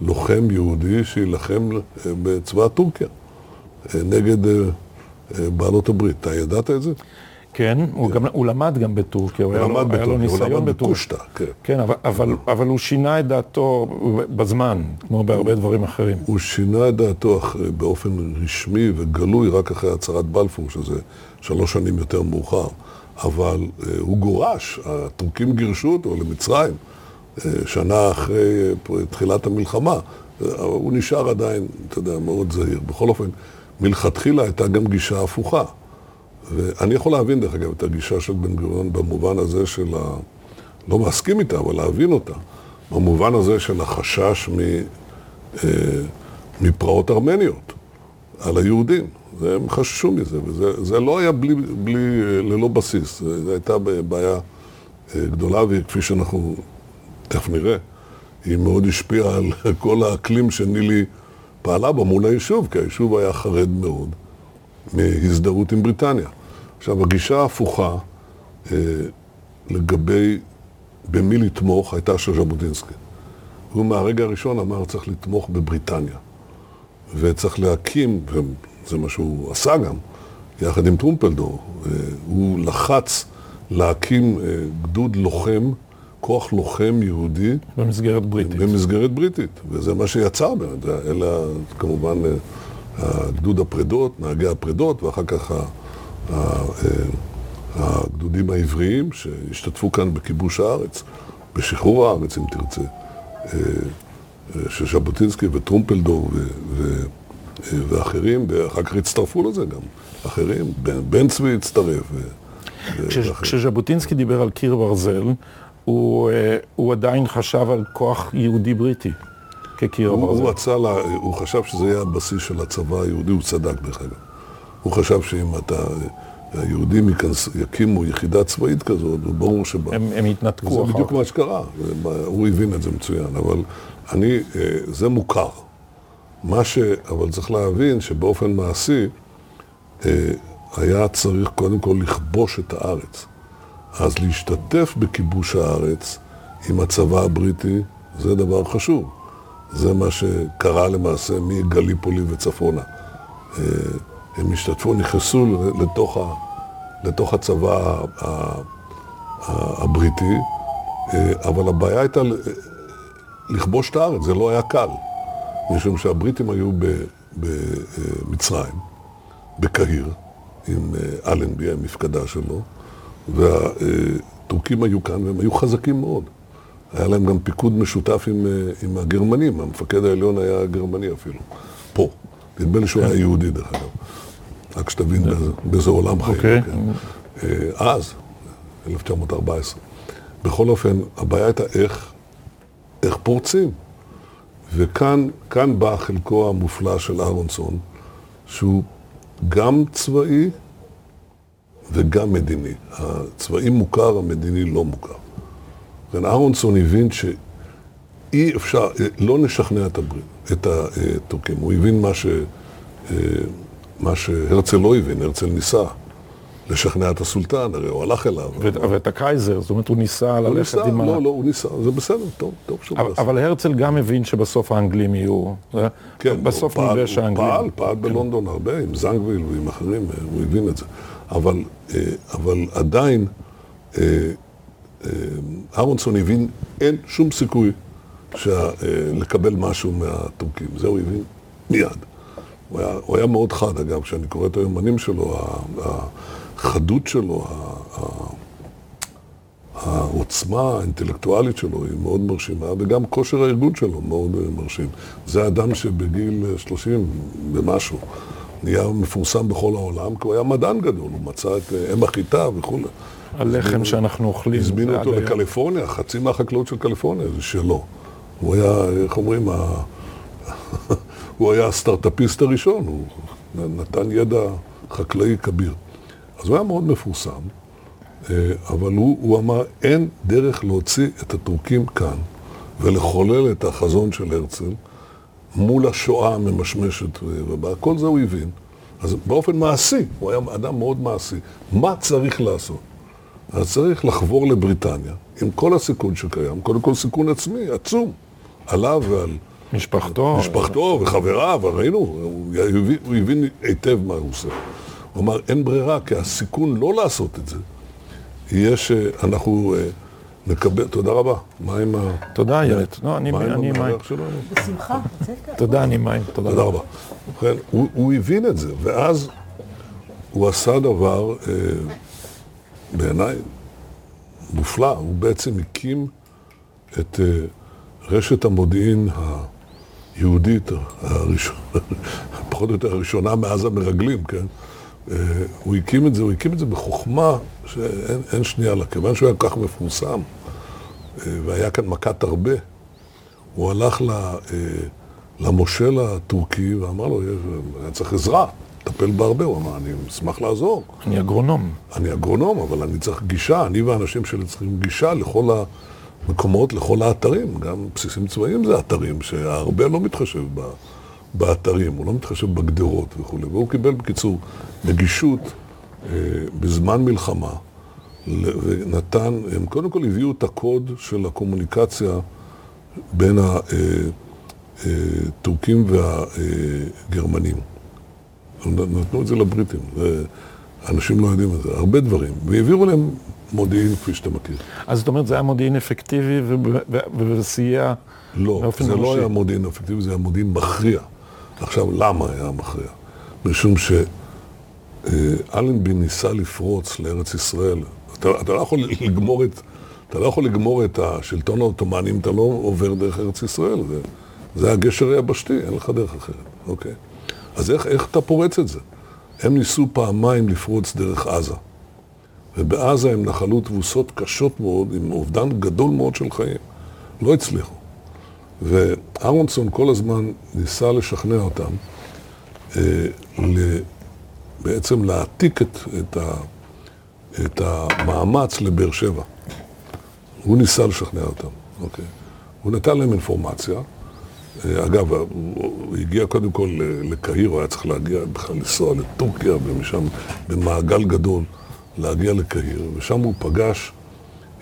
B: לוחם יהודי שיילחם אה, בצבא טורקיה נגד בעלות הברית. אתה ידעת את זה?
A: כן, הוא, גם, הוא למד גם בטורקיה, הוא,
B: הוא
A: היה,
B: למד
A: לו, היה לו ניסיון
B: הוא
A: בטורקיה.
B: כן.
A: כן, אבל, אבל, אבל הוא שינה את דעתו בזמן, כמו בהרבה דברים אחרים.
B: הוא שינה את דעתו באופן רשמי וגלוי רק אחרי הצהרת בלפור, שזה שלוש שנים יותר מאוחר. אבל uh, הוא גורש, הטורקים גירשו אותו למצרים uh, שנה אחרי uh, תחילת המלחמה. Uh, הוא נשאר עדיין, אתה יודע, מאוד זהיר. בכל אופן, מלכתחילה הייתה גם גישה הפוכה. ואני יכול להבין, דרך אגב, את הגישה של בן גוריון במובן הזה של ה... לא מסכים איתה, אבל להבין אותה. במובן הזה של החשש מ... אה, מפרעות ארמניות על היהודים. והם חששו מזה, וזה לא היה בלי, בלי, אה, ללא בסיס. זו הייתה בעיה אה, גדולה, וכפי שאנחנו תכף נראה, היא מאוד השפיעה על כל האקלים שנילי פעלה בו מול היישוב, כי היישוב היה חרד מאוד. מהזדהות עם בריטניה. עכשיו, הגישה ההפוכה אה, לגבי במי לתמוך הייתה של ז'בוטינסקי. הוא מהרגע הראשון אמר צריך לתמוך בבריטניה. וצריך להקים, וזה מה שהוא עשה גם, יחד עם טרומפלדור, אה, הוא לחץ להקים אה, גדוד לוחם, כוח לוחם יהודי.
A: במסגרת בריטית.
B: במסגרת בריטית, וזה מה שיצר באמת, אלא כמובן... אה, גדוד הפרדות, נהגי הפרדות, ואחר כך אה, הגדודים העבריים שהשתתפו כאן בכיבוש הארץ, בשחרור הארץ, אם תרצה, אה, של ז'בוטינסקי וטרומפלדור ו- ו- ואחרים, ואחר כך הצטרפו לזה גם אחרים, בן, בן צבי הצטרף.
A: כשז'בוטינסקי דיבר על קיר ברזל, הוא, אה, הוא עדיין חשב על כוח יהודי בריטי. כקיר הברזל.
B: הוא רצה, לה, הוא חשב שזה יהיה הבסיס של הצבא היהודי, הוא צדק דרך אגב. הוא חשב שאם אתה, היהודים יכנס, יקימו יחידה צבאית כזאת, ברור שבא.
A: הם, הם התנתקו אחר
B: כך. זה בדיוק מה שקרה, הוא הבין את זה מצוין, אבל אני, אה, זה מוכר. מה ש... אבל צריך להבין שבאופן מעשי אה, היה צריך קודם כל לכבוש את הארץ. אז להשתתף בכיבוש הארץ עם הצבא הבריטי זה דבר חשוב. זה מה שקרה למעשה מגליפולי וצפונה. אה, הם השתתפו, נכנסו לתוך, ה, לתוך הצבא הבריטי, אה, אבל הבעיה הייתה לכבוש את הארץ, זה לא היה קל. משום שהבריטים היו במצרים, בקהיר, עם אה, אלנבי, המפקדה שלו, והטורקים היו כאן והם היו חזקים מאוד. היה להם גם פיקוד משותף עם, אה, עם הגרמנים, המפקד העליון היה גרמני אפילו, פה. נדמה לי שהוא היה יהודי דרך אגב. רק שתבין באיזה, באיזה עולם חיים.
A: אוקיי.
B: כן. אה, אז, 1914. בכל אופן, הבעיה הייתה איך, איך פורצים. וכאן כאן בא חלקו המופלא של אהרונסון, שהוא גם צבאי וגם מדיני. הצבאי מוכר, המדיני לא מוכר. ובכן, אהרונסון הבין שאי אפשר, לא נשכנע את, הברית, את הטורקים. הוא הבין מה, ש, מה שהרצל לא הבין, הרצל ניסה. לשכנע את הסולטן, הרי הוא הלך אליו.
A: ו- ואת הקייזר, זאת אומרת, הוא ניסה
B: הוא
A: ללכת
B: ניסה,
A: עם ה...
B: לא, לא, הוא ניסה, זה בסדר, טוב, טוב שהוא
A: אבל. אבל הרצל גם הבין שבסוף האנגלים יהיו...
B: כן,
A: בסוף
B: פעל,
A: נראה
B: הוא. פעל, פעל בלונדון הרבה, עם זנגוויל ועם אחרים, הוא הבין את זה. אבל, אה, אבל עדיין, אה, אה, אהרונסון הבין, אין שום סיכוי שה- לקבל משהו מהטורקים. זה הוא הבין מיד. הוא היה, הוא היה מאוד חד, אגב, כשאני קורא את היומנים שלו, החדות שלו, העוצמה האינטלקטואלית שלו היא מאוד מרשימה, וגם כושר הארגון שלו מאוד מרשים. זה אדם שבגיל אה, 30 ומשהו נהיה מפורסם בכל העולם, כי הוא היה מדען גדול, הוא מצא את אה, אם החיטה וכולי.
A: הלחם שאנחנו אוכלים.
B: הזמינו אותו. לקליפורניה, חצי מהחקלאות של קליפורניה זה שלו. הוא היה, איך אומרים, ה... הוא היה הסטארט-אפיסט הראשון, הוא נתן ידע חקלאי כביר. אז הוא היה מאוד מפורסם, אה, אבל הוא, הוא אמר, אין דרך להוציא את הטורקים כאן ולחולל את החזון של הרצל מול השואה הממשמשת, וכל זה הוא הבין. אז באופן מעשי, הוא היה אדם מאוד מעשי. מה צריך לעשות? אז צריך לחבור לבריטניה, עם כל הסיכון שקיים, קודם כל סיכון עצמי, עצום, עליו ועל
A: משפחתו.
B: משפחתו וחבריו, ראינו, הוא הבין, הוא הבין היטב מה הוא עושה. הוא אמר, אין ברירה, כי הסיכון לא לעשות את זה, יהיה שאנחנו אה, נקבל, תודה רבה, מה עם ה...
A: תודה, איילת. לא, אני
B: מה עם
A: אני מים.
C: בשמחה?
A: תודה, אני מים. תודה
B: רבה. ובכן, הוא, הבין את זה, ואז הוא עשה דבר, אה, בעיניי, מופלא. הוא בעצם הקים את אה, רשת המודיעין היהודית, הראשונה, פחות או יותר הראשונה מאז המרגלים, כן? אה, הוא הקים את זה, הוא הקים את זה בחוכמה שאין אין שנייה לה. כיוון שהוא היה כל כך מפורסם, אה, והיה כאן מכת הרבה, הוא הלך ל, אה, למושל הטורקי ואמר לו, "יש- היה צריך עזרה, טפל בהרבה. הוא אמר, אני אשמח לעזור.
A: אני אגרונום.
B: אני אגרונום, אבל אני צריך גישה, אני והאנשים שלי צריכים גישה לכל המקומות, לכל האתרים. גם בסיסים צבאיים זה אתרים, שהרבה לא מתחשב ב, באתרים, הוא לא מתחשב בגדרות וכולי. והוא קיבל, בקיצור, נגישות אה, בזמן מלחמה, ונתן, הם קודם כל הביאו את הקוד של הקומוניקציה בין הטורקים והגרמנים. נתנו את זה לבריטים, ואנשים לא יודעים את זה, הרבה דברים, והעבירו להם מודיעין כפי שאתה מכיר.
A: אז זאת אומרת, זה היה מודיעין אפקטיבי וסייע
B: לא, זה לא. היה מודיעין אפקטיבי, זה היה מודיעין מכריע. עכשיו, למה היה מכריע? משום שאלנבי ניסה לפרוץ לארץ ישראל. אתה, אתה לא יכול לגמור את... אתה לא יכול לגמור את השלטון העות'מאני אם אתה לא עובר דרך ארץ ישראל. זה, זה הגשר היבשתי, אין לך דרך אחרת, אוקיי? אז איך, איך אתה פורץ את זה? הם ניסו פעמיים לפרוץ דרך עזה. ובעזה הם נחלו תבוסות קשות מאוד, עם אובדן גדול מאוד של חיים. לא הצליחו. ואהרונסון כל הזמן ניסה לשכנע אותם אה, ל, בעצם להעתיק את, את, ה, את המאמץ לבאר שבע. הוא ניסה לשכנע אותם, אוקיי. הוא נתן להם אינפורמציה. אה, אגב, הוא, הגיע קודם כל לקהיר, הוא היה צריך להגיע, בכלל לנסוע לטורקיה, ומשם במעגל גדול להגיע לקהיר, ושם הוא פגש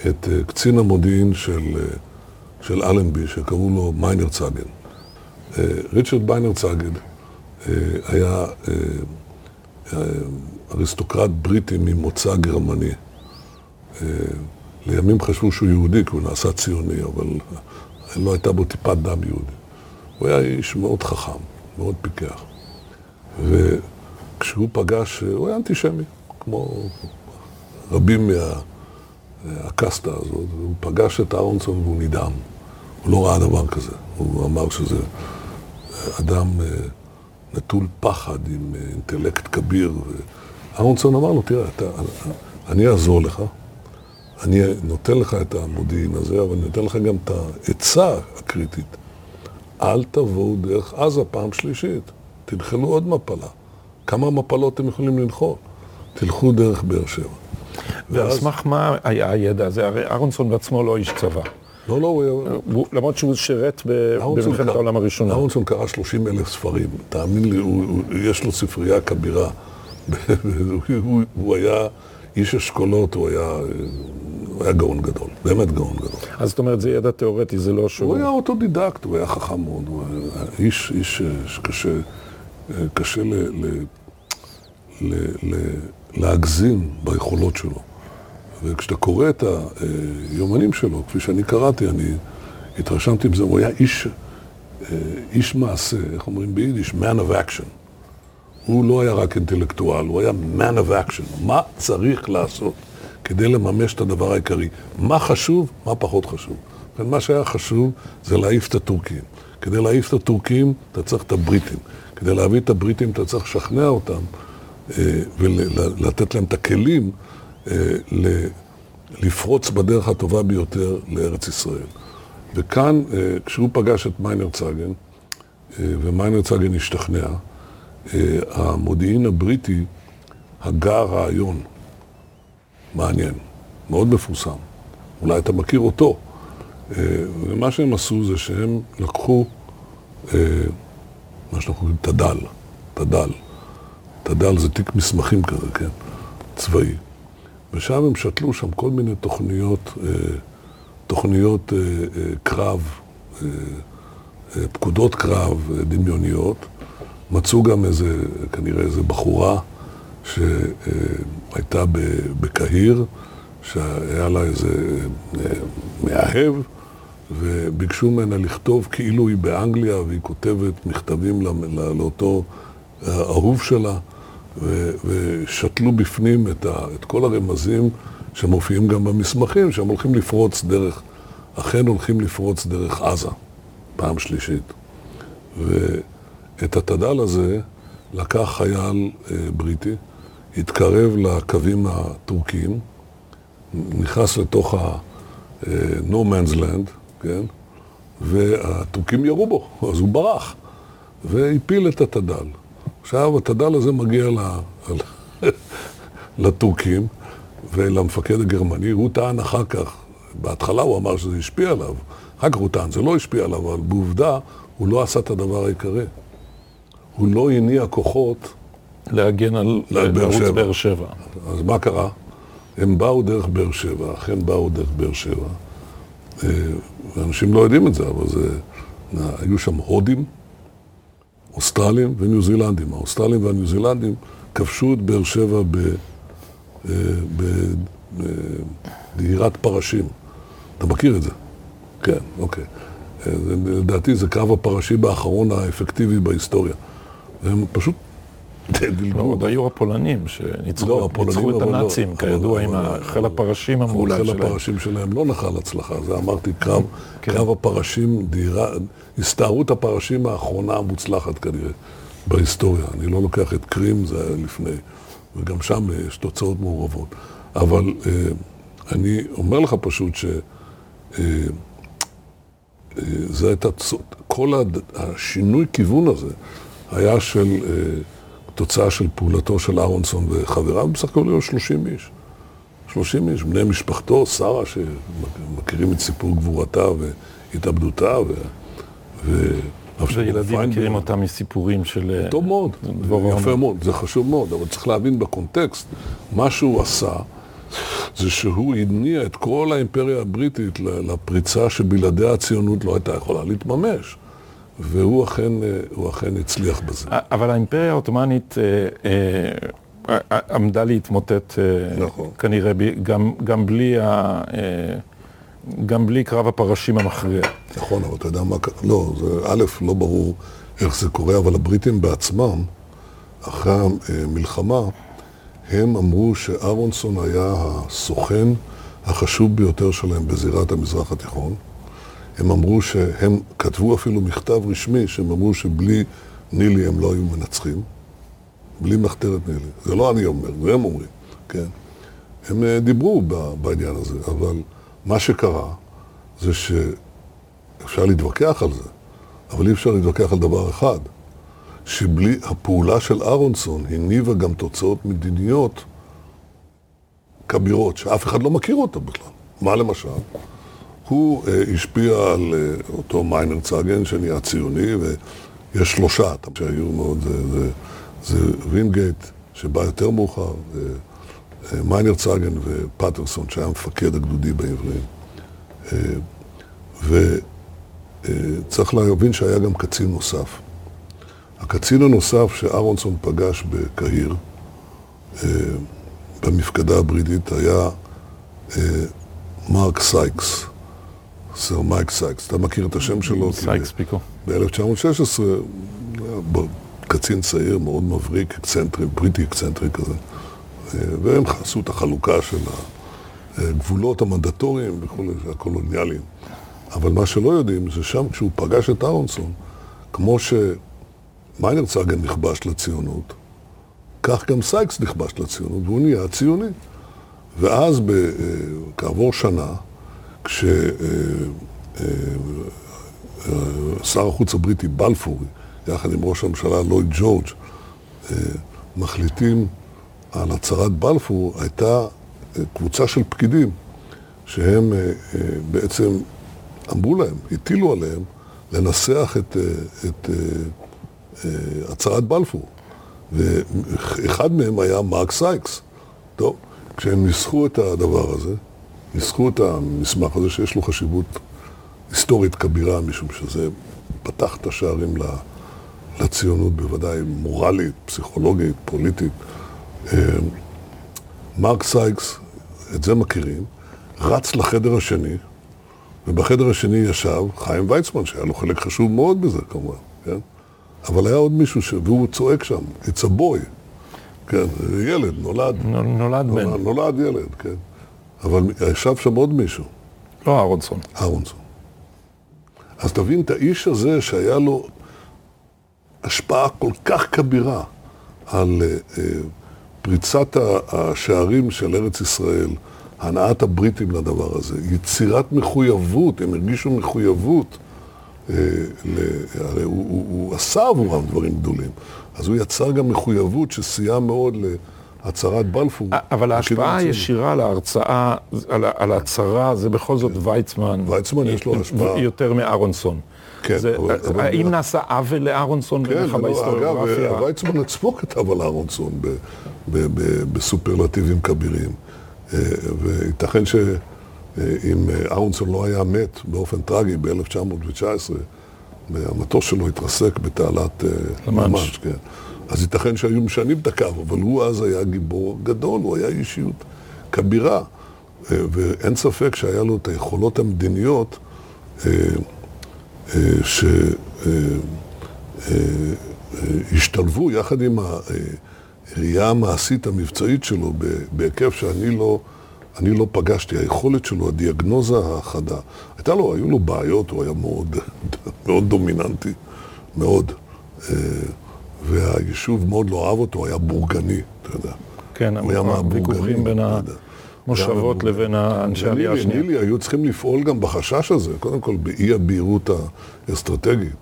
B: את אה, קצין המודיעין של, אה, של אלנבי, שקראו לו מיינר צגן. אה, ריצ'רד ביינר צגן אה, היה אה, אריסטוקרט בריטי ממוצא גרמני. לימים חשבו שהוא יהודי, כי הוא נעשה ציוני, אבל לא הייתה בו טיפת דם יהודי. הוא היה איש מאוד חכם, מאוד פיקח. וכשהוא פגש, הוא היה אנטישמי, כמו רבים מהקסטה הזאת, והוא פגש את אהרונסון והוא נדהם. הוא לא ראה דבר כזה. הוא אמר שזה אדם אה, נטול פחד, עם אה, אינטלקט כביר. אהרונסון אמר לו, תראה, אתה, אני אעזור לך, אני נותן לך את המודיעין הזה, אבל אני נותן לך גם את העצה הקריטית. אל תבואו דרך עזה פעם שלישית, תנחלו עוד מפלה. כמה מפלות אתם יכולים לנחול? תלכו דרך באר שבע.
A: ועל סמך מה היה הידע הזה? הרי אהרונסון בעצמו לא איש צבא.
B: לא, לא, הוא היה...
A: הוא- למרות שהוא שירת במלחמת העולם הראשונה.
B: אהרונסון קרא 30 אלף ספרים, תאמין לי, יש לו ספרייה כבירה הוא, הוא היה איש אשכולות, הוא היה, הוא היה גאון גדול, באמת גאון גדול.
A: אז זאת אומרת, זה ידע תיאורטי, זה לא שהוא...
B: הוא היה אוטודידקט, הוא היה חכם מאוד, הוא היה איש, איש שקשה קשה ל, ל, ל, ל, להגזים ביכולות שלו. וכשאתה קורא את היומנים שלו, כפי שאני קראתי, אני התרשמתי בזה, הוא היה איש, איש מעשה, איך אומרים ביידיש? man of action. הוא לא היה רק אינטלקטואל, הוא היה man of action. מה צריך לעשות כדי לממש את הדבר העיקרי? מה חשוב, מה פחות חשוב. מה שהיה חשוב זה להעיף את הטורקים. כדי להעיף את הטורקים, אתה צריך את הבריטים. כדי להביא את הבריטים, אתה צריך לשכנע אותם אה, ולתת להם את הכלים אה, לפרוץ בדרך הטובה ביותר לארץ ישראל. וכאן, אה, כשהוא פגש את מיינר צגן, ומיינר צגן השתכנע, המודיעין הבריטי הגה רעיון מעניין, מאוד מפורסם. אולי אתה מכיר אותו. ומה שהם עשו זה שהם לקחו מה שאנחנו קוראים תד"ל, תד"ל. תד"ל זה תיק מסמכים כזה, כן? צבאי. ושם הם שתלו שם כל מיני תוכניות, אה, תוכניות אה, אה, קרב, פקודות קרב דמיוניות. מצאו גם איזה, כנראה איזה בחורה שהייתה בקהיר, שהיה לה איזה מאהב. וביקשו ממנה לכתוב כאילו היא באנגליה, והיא כותבת מכתבים לאותו אהוב שלה, ושתלו בפנים את, ה, את כל הרמזים שמופיעים גם במסמכים, שהם הולכים לפרוץ דרך, אכן הולכים לפרוץ דרך עזה, פעם שלישית. ואת התד"ל הזה לקח חייל אה, בריטי, התקרב לקווים הטורקיים, נכנס לתוך ה-No אה, Man's Land, כן? והטורקים ירו בו, אז הוא ברח, והפיל את התד"ל. עכשיו התד"ל הזה מגיע לטורקים ולמפקד הגרמני, הוא טען אחר כך, בהתחלה הוא אמר שזה השפיע עליו, אחר כך הוא טען, זה לא השפיע עליו, אבל בעובדה הוא לא עשה את הדבר העיקרי. הוא לא הניע כוחות
A: להגן על ערוץ באר שבע.
B: אז מה קרה? הם באו דרך באר שבע, אכן באו דרך באר שבע. אה, ואנשים לא יודעים את זה, אבל זה... היו שם הודים, אוסטרלים וניו זילנדים. האוסטרלים והניו זילנדים כבשו את באר שבע בדהירת פרשים. אתה מכיר את זה? כן, אוקיי. אה, לדעתי זה קרב הפרשים האחרון האפקטיבי בהיסטוריה. והם פשוט
A: עוד היו הפולנים שניצחו לא, את לא. הנאצים, כידוע, עם חיל הפרשים המעולה
B: שלהם. חיל הפרשים שלהם לא נחל הצלחה, זה אמרתי, קרב כן. הפרשים, הסתערות הפרשים האחרונה המוצלחת כנראה בהיסטוריה. אני לא לוקח את קרים, זה היה לפני, וגם שם יש תוצאות מעורבות. אבל אה, אני אומר לך פשוט ש... אה, אה, זה הייתה, כל השינוי כיוון הזה היה של... תוצאה של פעולתו של אהרונסון וחבריו, בסך הכל היו 30 איש. 30 איש, בני משפחתו, שרה, שמכירים את סיפור גבורתה והתאבדותה, ו...
A: ו... וילדים מכירים אותם מסיפורים של...
B: טוב מאוד, יפה מאוד, זה חשוב מאוד, אבל צריך להבין בקונטקסט, מה שהוא עשה זה שהוא הניע את כל האימפריה הבריטית לפריצה שבלעדיה הציונות לא הייתה יכולה להתממש. והוא אכן, אה, אכן הצליח בזה.
A: אבל האימפריה העות'מאנית אה, אה, עמדה להתמוטט נכון. כנראה גם, גם, בלי ה, גם בלי קרב הפרשים המכריע.
B: נכון, אבל אתה יודע מה קרה? לא, זה א', לא ברור איך זה קורה, אבל הבריטים בעצמם, אחרי המלחמה, הם אמרו שאהרונסון היה הסוכן החשוב ביותר שלהם בזירת המזרח התיכון. הם אמרו שהם כתבו אפילו מכתב רשמי, שהם אמרו שבלי נילי הם לא היו מנצחים, בלי מחתרת נילי. זה לא אני אומר, זה הם אומרים, כן? הם אה, דיברו בעניין הזה, אבל מה שקרה זה שאפשר להתווכח על זה, אבל אי אפשר להתווכח על דבר אחד, שבלי הפעולה של אהרונסון הניבה גם תוצאות מדיניות כבירות, שאף אחד לא מכיר אותה בכלל. מה למשל? הוא uh, השפיע על uh, אותו מיינר צגן שנהיה ציוני, ויש שלושה שהיו מאוד, זה, זה, זה וינגייט, שבא יותר מאוחר, מיינרצהגן ופטרסון, שהיה מפקד הגדודים העבריים. וצריך להבין שהיה גם קצין נוסף. הקצין הנוסף שאהרונסון פגש בקהיר, במפקדה הבריטית, היה מרק סייקס, סר מרק סייקס. אתה מכיר את השם שלו?
A: סייקס פיקו.
B: ב-1916, קצין צעיר, מאוד מבריק, אקצנטרי, בריטי אקצנטרי כזה. והם עשו את החלוקה של הגבולות המנדטוריים וכולי, הקולוניאליים. אבל מה שלא יודעים זה שם כשהוא פגש את אהרונסון, כמו שמיינרצהגן נכבש לציונות, כך גם סייקס נכבש לציונות, והוא נהיה ציוני. ואז כעבור שנה, כששר החוץ הבריטי בלפור, יחד עם ראש הממשלה לויד ג'ורג', מחליטים על הצהרת בלפור, הייתה קבוצה של פקידים שהם בעצם אמרו להם, הטילו עליהם לנסח את, את הצהרת בלפור. ואחד מהם היה מרק סייקס. טוב, כשהם ניסחו את הדבר הזה, את המסמך הזה שיש לו חשיבות היסטורית כבירה, משום שזה פתח את השערים לציונות, בוודאי מורלית, פסיכולוגית, פוליטית. מרק סייקס, את זה מכירים, רץ לחדר השני, ובחדר השני ישב חיים ויצמן, שהיה לו חלק חשוב מאוד בזה כמובן, כן? אבל היה עוד מישהו, ש... והוא צועק שם, it's a boy, כן, ילד, נולד.
A: נולד בן.
B: נולד, נולד ילד, כן. אבל ישב שם עוד מישהו.
A: לא אהרונסון.
B: אהרונסון. אז תבין את האיש הזה שהיה לו השפעה כל כך כבירה על uh, uh, פריצת השערים של ארץ ישראל, הנעת הבריטים לדבר הזה, יצירת מחויבות, הם הרגישו מחויבות. אה, הרי הוא, הוא, הוא עשה עבורם דברים גדולים, אז הוא יצר גם מחויבות שסייעה מאוד להצהרת בלפור.
A: אבל ההשפעה הישירה על ההרצאה, על, על ההצהרה, זה בכל זאת כן. ויצמן.
B: ויצמן יש לו השפעה.
A: יותר מאהרונסון.
B: כן,
A: זה, אבל, אבל... האם אבל... נעשה עוול לאהרונסון
B: כן,
A: בעיניך בהיסטוריוגרפיה?
B: אגב, ויצמן עצמו כתב על אהרונסון ב, ב, ב, בסופרלטיבים כבירים. אה, וייתכן ש... אם אהרונסון לא היה מת באופן טרגי ב-1919, והמטוס שלו התרסק בתעלת ממש, כן. אז ייתכן שהיו משנים את הקו, אבל הוא אז היה גיבור גדול, הוא היה אישיות כבירה, ואין ספק שהיה לו את היכולות המדיניות שהשתלבו יחד עם הראייה המעשית המבצעית שלו בהיקף שאני לא... אני לא פגשתי, היכולת שלו, הדיאגנוזה החדה, הייתה לו, היו לו בעיות, הוא היה מאוד, מאוד דומיננטי, מאוד. והיישוב מאוד לא אהב אותו, היה בורגני, אתה יודע.
A: כן, הוויכוחים בין המושבות לבין האנשי העלייה השנייה.
B: נילי היו צריכים לפעול גם בחשש הזה, קודם כל באי הבהירות האסטרטגית.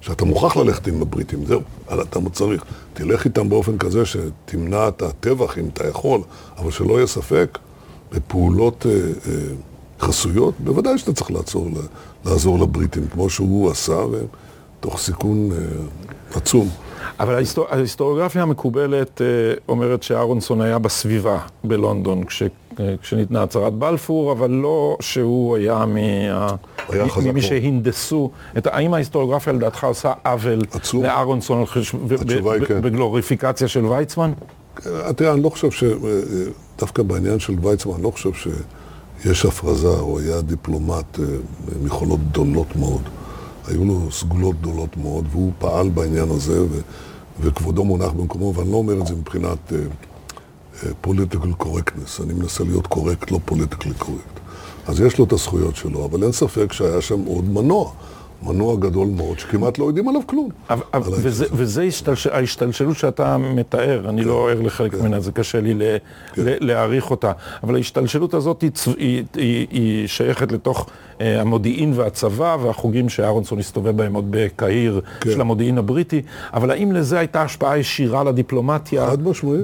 B: שאתה מוכרח ללכת עם הבריטים, זהו, אתה צריך. תלך איתם באופן כזה שתמנע את הטבח אם אתה יכול, אבל שלא יהיה ספק בפעולות אה, אה, חסויות, בוודאי שאתה צריך לעצור, לעזור לבריטים, כמו שהוא עשה, ותוך סיכון אה, עצום.
A: אבל ההיסטור... ההיסטוריוגרפיה המקובלת אה, אומרת שאהרונסון היה בסביבה בלונדון כש... אה, כשניתנה הצהרת בלפור, אבל לא שהוא היה, מה... היה ממי שהנדסו. את... האם ההיסטוריוגרפיה לדעתך עושה עוול לאהרונסון חש... כן. בגלוריפיקציה של ויצמן?
B: תראה, אני לא חושב ש... דווקא בעניין של ויצמן, אני לא חושב שיש הפרזה, הוא היה דיפלומט עם יכולות גדולות מאוד. היו לו סגולות גדולות מאוד, והוא פעל בעניין הזה, ו... וכבודו מונח במקומו, ואני לא אומר את זה מבחינת political uh, correctness, אני מנסה להיות correct, לא politically correct. אז יש לו את הזכויות שלו, אבל אין ספק שהיה שם עוד מנוע. מנוע גדול מאוד, שכמעט לא יודעים עליו כלום.
A: וזה, וזה השתלש, ההשתלשלות שאתה מתאר, אני כן, לא ער לחלק כן. ממנה, זה קשה לי כן. להעריך אותה, אבל ההשתלשלות הזאת היא, היא, היא, היא שייכת לתוך המודיעין והצבא והחוגים שאהרונסון הסתובב בהם עוד בקהיר כן. של המודיעין הבריטי, אבל האם לזה הייתה השפעה ישירה לדיפלומטיה?
B: חד משמעית.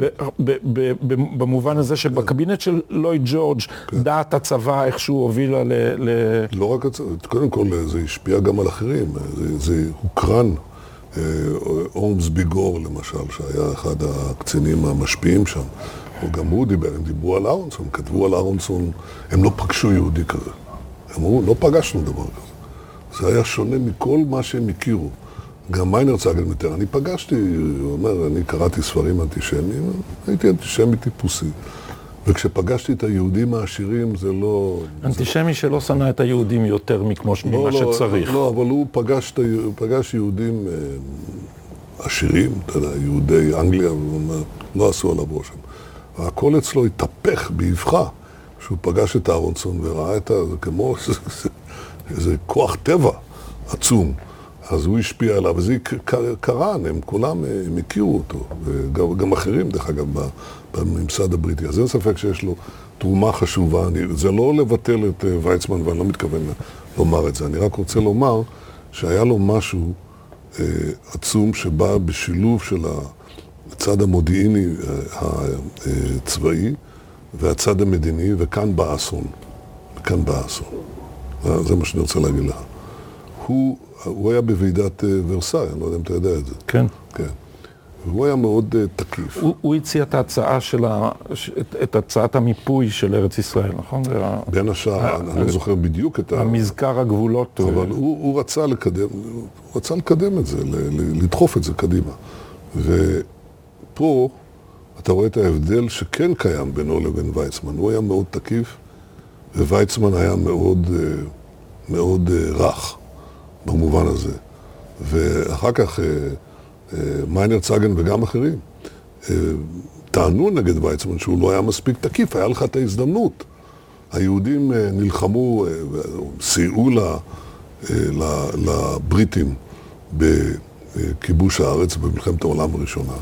A: במובן הזה שבקבינט של לואי ג'ורג' כן. דעת הצבא איכשהו הובילה ל... ל...
B: לא רק הצבא, קודם כל זה השפיע גם על אחרים, זה, זה הוקרן אורמס ביגור למשל, שהיה אחד הקצינים המשפיעים שם, גם הוא דיבר, הם דיברו על אהרונסון, כתבו על אהרונסון, הם לא פגשו יהודי כזה. אמרו, לא פגשנו דבר כזה. זה היה שונה מכל מה שהם הכירו. גם מיינר צגל מתאר, אני פגשתי, הוא אומר, אני קראתי ספרים אנטישמיים, הייתי אנטישמי טיפוסי. וכשפגשתי את היהודים העשירים זה לא...
A: אנטישמי שלא שנא את היהודים יותר מכמו
B: לא,
A: ממה
B: לא,
A: שצריך.
B: לא, אבל הוא פגש, פגש יהודים אה, עשירים, אתה יודע, יהודי אנגליה, לא עשו עליו רושם. הכל אצלו התהפך באבחה, כשהוא פגש את אהרונסון וראה את ה... זה כמו איזה, כוח טבע עצום. אז הוא השפיע עליו, וזה קרן, הם כולם, אה, הם הכירו אותו, וגם גם אחרים, דרך אגב, בממסד הבריטי. אז אין ספק שיש לו תרומה חשובה. אני, זה לא לבטל את אה, ויצמן, ואני לא מתכוון לומר את זה. אני רק רוצה לומר שהיה לו משהו אה, עצום שבא בשילוב של הצד המודיעיני אה, הצבאי והצד המדיני, וכאן בא האסון. וכאן בא האסון. זה- מה שאני רוצה להגיד לך. הוא, הוא היה בוועידת אה, ורסאי, אני לא יודע אם אתה יודע את זה.
A: כן.
B: כן. והוא היה מאוד אה, תקיף.
A: הוא, הוא הציע את ההצעה של ה... את, את הצעת המיפוי של ארץ ישראל, נכון? ה-
B: בין השאר, אני לא זוכר בדיוק את ה...
A: המזכר הגבולות. אה,
B: אבל הוא, הוא רצה לקדם, הוא רצה לקדם את זה, ל- ל- לדחוף את זה קדימה. ופה אתה רואה את ההבדל שכן קיים בינו לבין ויצמן. הוא היה מאוד תקיף, וויצמן היה מאוד, אה, מאוד אה, רך במובן הזה. ואחר כך אה, מיינר צגן וגם אחרים טענו נגד ויצמן שהוא לא היה מספיק תקיף, היה לך את ההזדמנות. היהודים נלחמו, סייעו לבריטים בכיבוש הארץ במלחמת העולם הראשונה.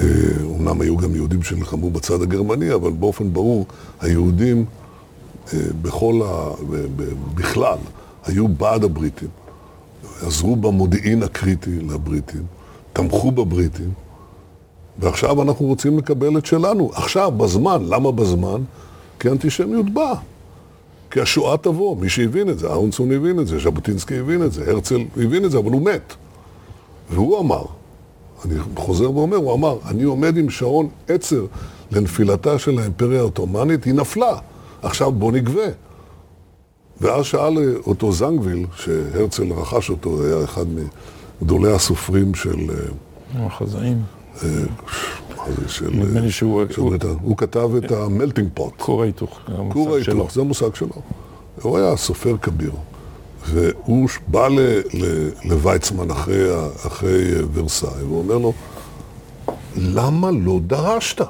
B: אה, אומנם היו גם יהודים שנלחמו בצד הגרמני, אבל באופן ברור היהודים אה, בכל ה... בכלל היו בעד הבריטים, עזרו במודיעין הקריטי לבריטים, תמכו בבריטים, ועכשיו אנחנו רוצים לקבל את שלנו, עכשיו, בזמן. למה בזמן? כי האנטישמיות באה. כי השואה תבוא, מי שהבין את זה, אהרונסון הבין את זה, ז'בוטינסקי הבין את זה, הרצל הבין את זה, אבל הוא מת. והוא אמר, אני חוזר ואומר, הוא אמר, אני עומד עם שעון עצר לנפילתה של האימפריה העות'מאנית, היא נפלה, עכשיו בוא נגבה. ואז שאל אותו זנגוויל, שהרצל רכש אותו, היה אחד מגדולי הסופרים של... אה,
A: החזאים.
B: אה, מה זה, של...
A: נדמה לי שהוא-
B: של
A: הוא-
B: כתב את המלטינג פוט.
A: כור ההיתוך.
B: כור. ההיתוך, זה המושג שלו. הוא היה סופר כביר. והוא בא ל- ל- לוויצמן אחרי, אחרי אה, ורסאי, והוא אומר לו, למה לא דרשת?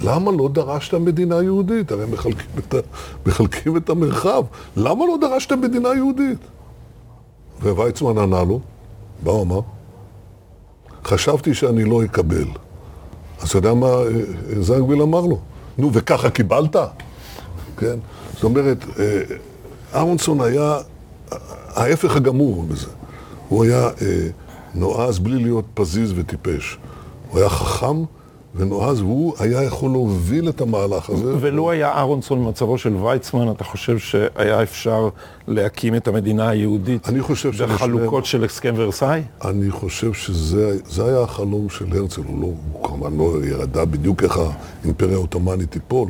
B: למה לא דרשת מדינה יהודית? הרי מחלקים את, ה- מחלקים את המרחב. למה לא דרשת מדינה יהודית? וויצמן ענה לו, מה הוא אמר? חשבתי שאני לא אקבל. אז אתה יודע מה אה, אה, זנגוויל אמר לו? נו, וככה קיבלת? כן? זאת אומרת, אה, אהרונסון היה ההפך הגמור בזה. הוא היה אה, נועז בלי להיות פזיז וטיפש. הוא היה חכם ונועז, והוא היה יכול להוביל את המהלך הזה.
A: ולו היה אהרונסון במצבו של ויצמן, אתה חושב שהיה אפשר להקים את המדינה היהודית
B: אני חושב
A: בחלוקות של הסכם ורסאי?
B: אני חושב שזה זה היה החלום של הרצל, הוא, לא, הוא כמובן לא ידע בדיוק איך האימפריה העות'מאנית תיפול,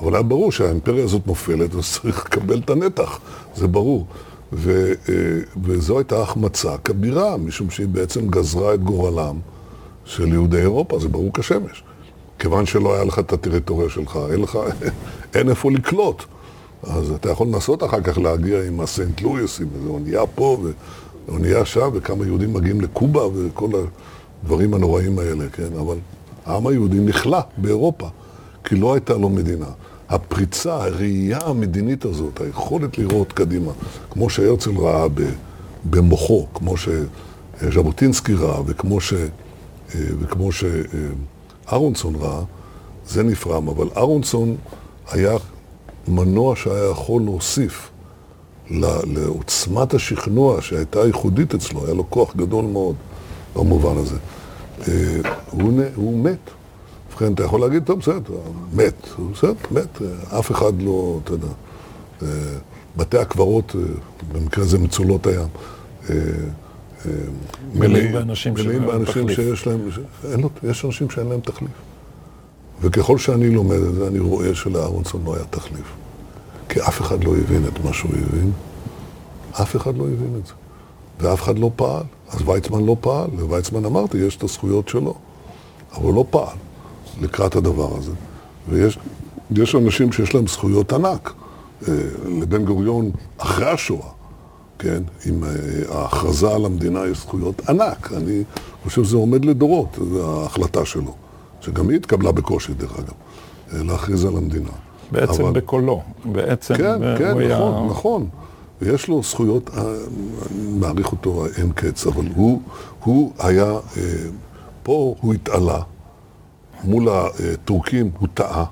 B: אבל היה ברור שהאימפריה הזאת נופלת, אז צריך לקבל את הנתח, זה ברור. ו, אה, וזו הייתה החמצה כבירה, משום שהיא בעצם גזרה את גורלם של יהודי אירופה, זה ברור כשמש. כיוון שלא היה לך את הטריטוריה שלך, אין לך, אין איפה לקלוט. אז אתה יכול לנסות אחר כך להגיע עם הסנט לואיס, עם איזו אונייה פה ואונייה שם, וכמה יהודים מגיעים לקובה וכל הדברים הנוראים האלה, כן? אבל העם היהודי נכלא באירופה, כי לא הייתה לו מדינה. הפריצה, הראייה המדינית הזאת, היכולת לראות קדימה, כמו שהרצל ראה במוחו, כמו שז'בוטינסקי ראה וכמו, ש, וכמו שאהרונסון ראה, זה נפרם. אבל אהרונסון היה מנוע שהיה יכול להוסיף לעוצמת השכנוע שהייתה ייחודית אצלו, היה לו כוח גדול מאוד במובן הזה. אה, הוא, הוא מת. ובכן, אתה יכול להגיד, טוב, בסדר, מת, בסדר, מת, אף אחד לא, אתה יודע, אה, בתי הקברות, אה, במקרה הזה מצולות הים, אה,
A: מלאים באנשים
B: מלאים באנשים. שיש להם, אין לו, יש אנשים שאין להם תחליף. וככל שאני לומד את זה, אני רואה שלאהרונסון לא היה תחליף. כי אף אחד לא הבין את מה שהוא הבין, אף אחד לא הבין את זה. ואף אחד לא פעל. אז ויצמן לא פעל, וויצמן אמרתי, יש את הזכויות שלו. אבל הוא לא פעל לקראת הדבר הזה. ויש יש אנשים שיש להם זכויות ענק. אה, לבן גוריון, אחרי השואה, כן, עם אה, ההכרזה על המדינה יש זכויות ענק. אני חושב שזה עומד לדורות, זו ההחלטה שלו, שגם היא התקבלה בקושי, דרך אגב, אה, להכריז על המדינה.
A: בעצם
B: אבל-
A: בקולו. בעצם
B: כן,
A: אה,
B: כן,
A: הוא היה...
B: נכון, נכון. ויש לו זכויות, אני מעריך אותו אין קץ, אבל הוא, הוא היה, פה הוא התעלה, מול הטורקים הוא טעה,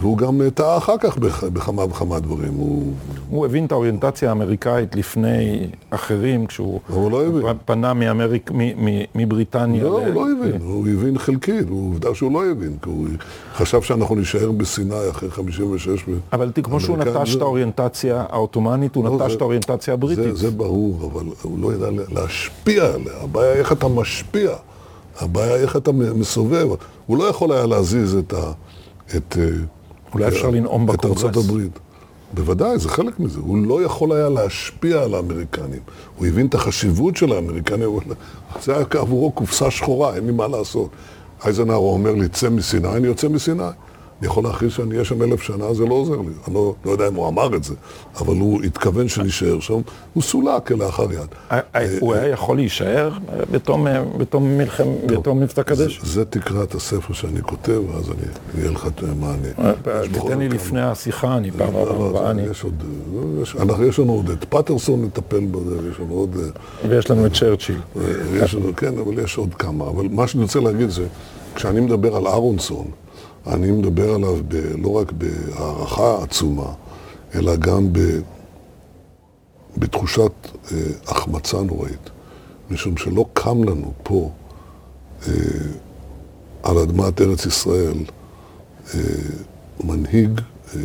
B: והוא גם אה, טעה אחר כך בכ- בכמה וכמה דברים. הוא,
A: הוא הבין את האוריינטציה האמריקאית לפני אחרים, כשהוא
B: לא.
A: פנה מאמריק, מ, מ, מבריטניה.
B: לא,
A: ל-
B: הוא לא הבין, הוא הבין חלקית, עובדה שהוא לא הבין, כי הוא חשב שאנחנו נישאר בסיני אחרי 56. ו-
A: אבל כמו שהוא נטש
B: זה-
A: את האוריינטציה העות'מאנית, הוא
B: לא,
A: נטש
B: זה-
A: את האוריינטציה הבריטית.
B: זה, זה ברור, אבל הוא לא ידע להשפיע עליה. הבעיה איך אתה משפיע. הבעיה היא איך אתה מסובב. הוא לא יכול היה להזיז את ה... את, אה,
A: אולי אפשר לנאום
B: את
A: בקונגרס.
B: ארצות הברית. בוודאי, זה חלק מזה. הוא לא יכול היה להשפיע על האמריקנים. הוא הבין את החשיבות של האמריקנים, זה היה עבורו קופסה שחורה, אין לי מה לעשות. אייזנהר אומר לי, צא מסיני, אני יוצא מסיני. אני יכול להכריז שאני אהיה שם אלף שנה, זה לא עוזר לי. אני לא, לא יודע אם הוא אמר את זה, אבל הוא התכוון שנישאר שם. הוא סולק כלאחר יד.
A: אה, אה, הוא היה יכול להישאר אה, בתום, אה, בתום מלחם, בתום מבצע קדש?
B: זה תקרא את הספר שאני כותב, ואז אני אהיה לך מה אני...
A: אה, תיתן לי לפני השיחה, אני פעם
B: לא, לא,
A: הבאה.
B: יש עוד, אה, לנו עוד את פטרסון לטפל בזה, יש לנו עוד, אה,
A: ויש לנו את צ'רצ'יל.
B: אה, כן, אבל יש עוד כמה. אבל מה שאני רוצה להגיד זה, כשאני מדבר על אהרונסון, אני מדבר עליו ב, לא רק בהערכה עצומה, אלא גם ב, בתחושת אה, החמצה נוראית. משום שלא קם לנו פה, אה, על אדמת ארץ ישראל, אה, מנהיג אה,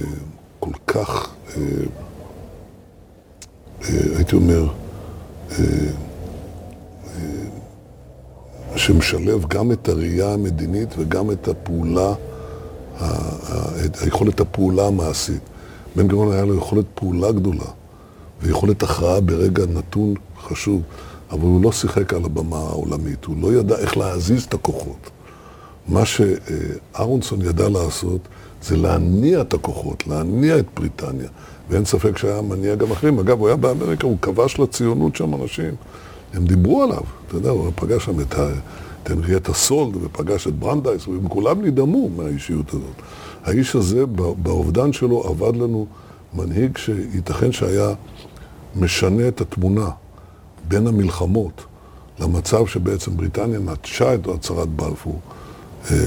B: כל כך, אה, אה, הייתי אומר, שמשלב גם את הראייה המדינית וגם את הפעולה, היכולת הפעולה המעשית. בן גוריון היה לו יכולת פעולה גדולה ויכולת הכרעה ברגע נתון חשוב, אבל הוא לא שיחק על הבמה העולמית, הוא לא ידע איך להזיז את הכוחות. מה שאהרונסון ידע לעשות זה להניע את הכוחות, להניע את בריטניה. ואין ספק שהיה מניע גם אחרים. אגב, הוא היה באמריקה, הוא כבש לציונות שם אנשים. הם דיברו עליו, אתה יודע, הוא פגש שם את, ה- הנרייטה סולד ופגש את ברנדייס, והם כולם נדהמו מהאישיות הזאת. האיש הזה, באובדן שלו, עבד לנו מנהיג שייתכן שהיה משנה את התמונה בין המלחמות למצב שבעצם בריטניה נטשה את הצהרת בלפור, אה,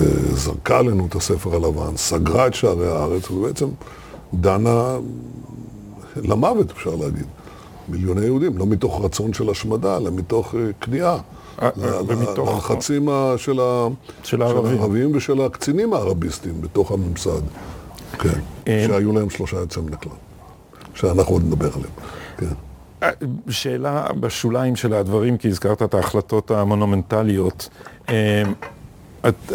B: אה, זרקה עלינו את הספר הלבן, סגרה את שערי הארץ, ובעצם דנה למוות, אפשר להגיד. מיליוני יהודים, לא מתוך רצון של השמדה, אלא מתוך אה, כניעה. ללחצים של ה-
A: של הערבים.
B: הערבים ושל הקצינים הערביסטים בתוך הממסד. כן,
A: אה,
B: שהיו להם שלושה יוצאים מן הכלל. שאנחנו עוד נדבר עליהם. כן.
A: אה, שאלה בשוליים של הדברים, כי הזכרת את ההחלטות המונומנטליות. אה, את-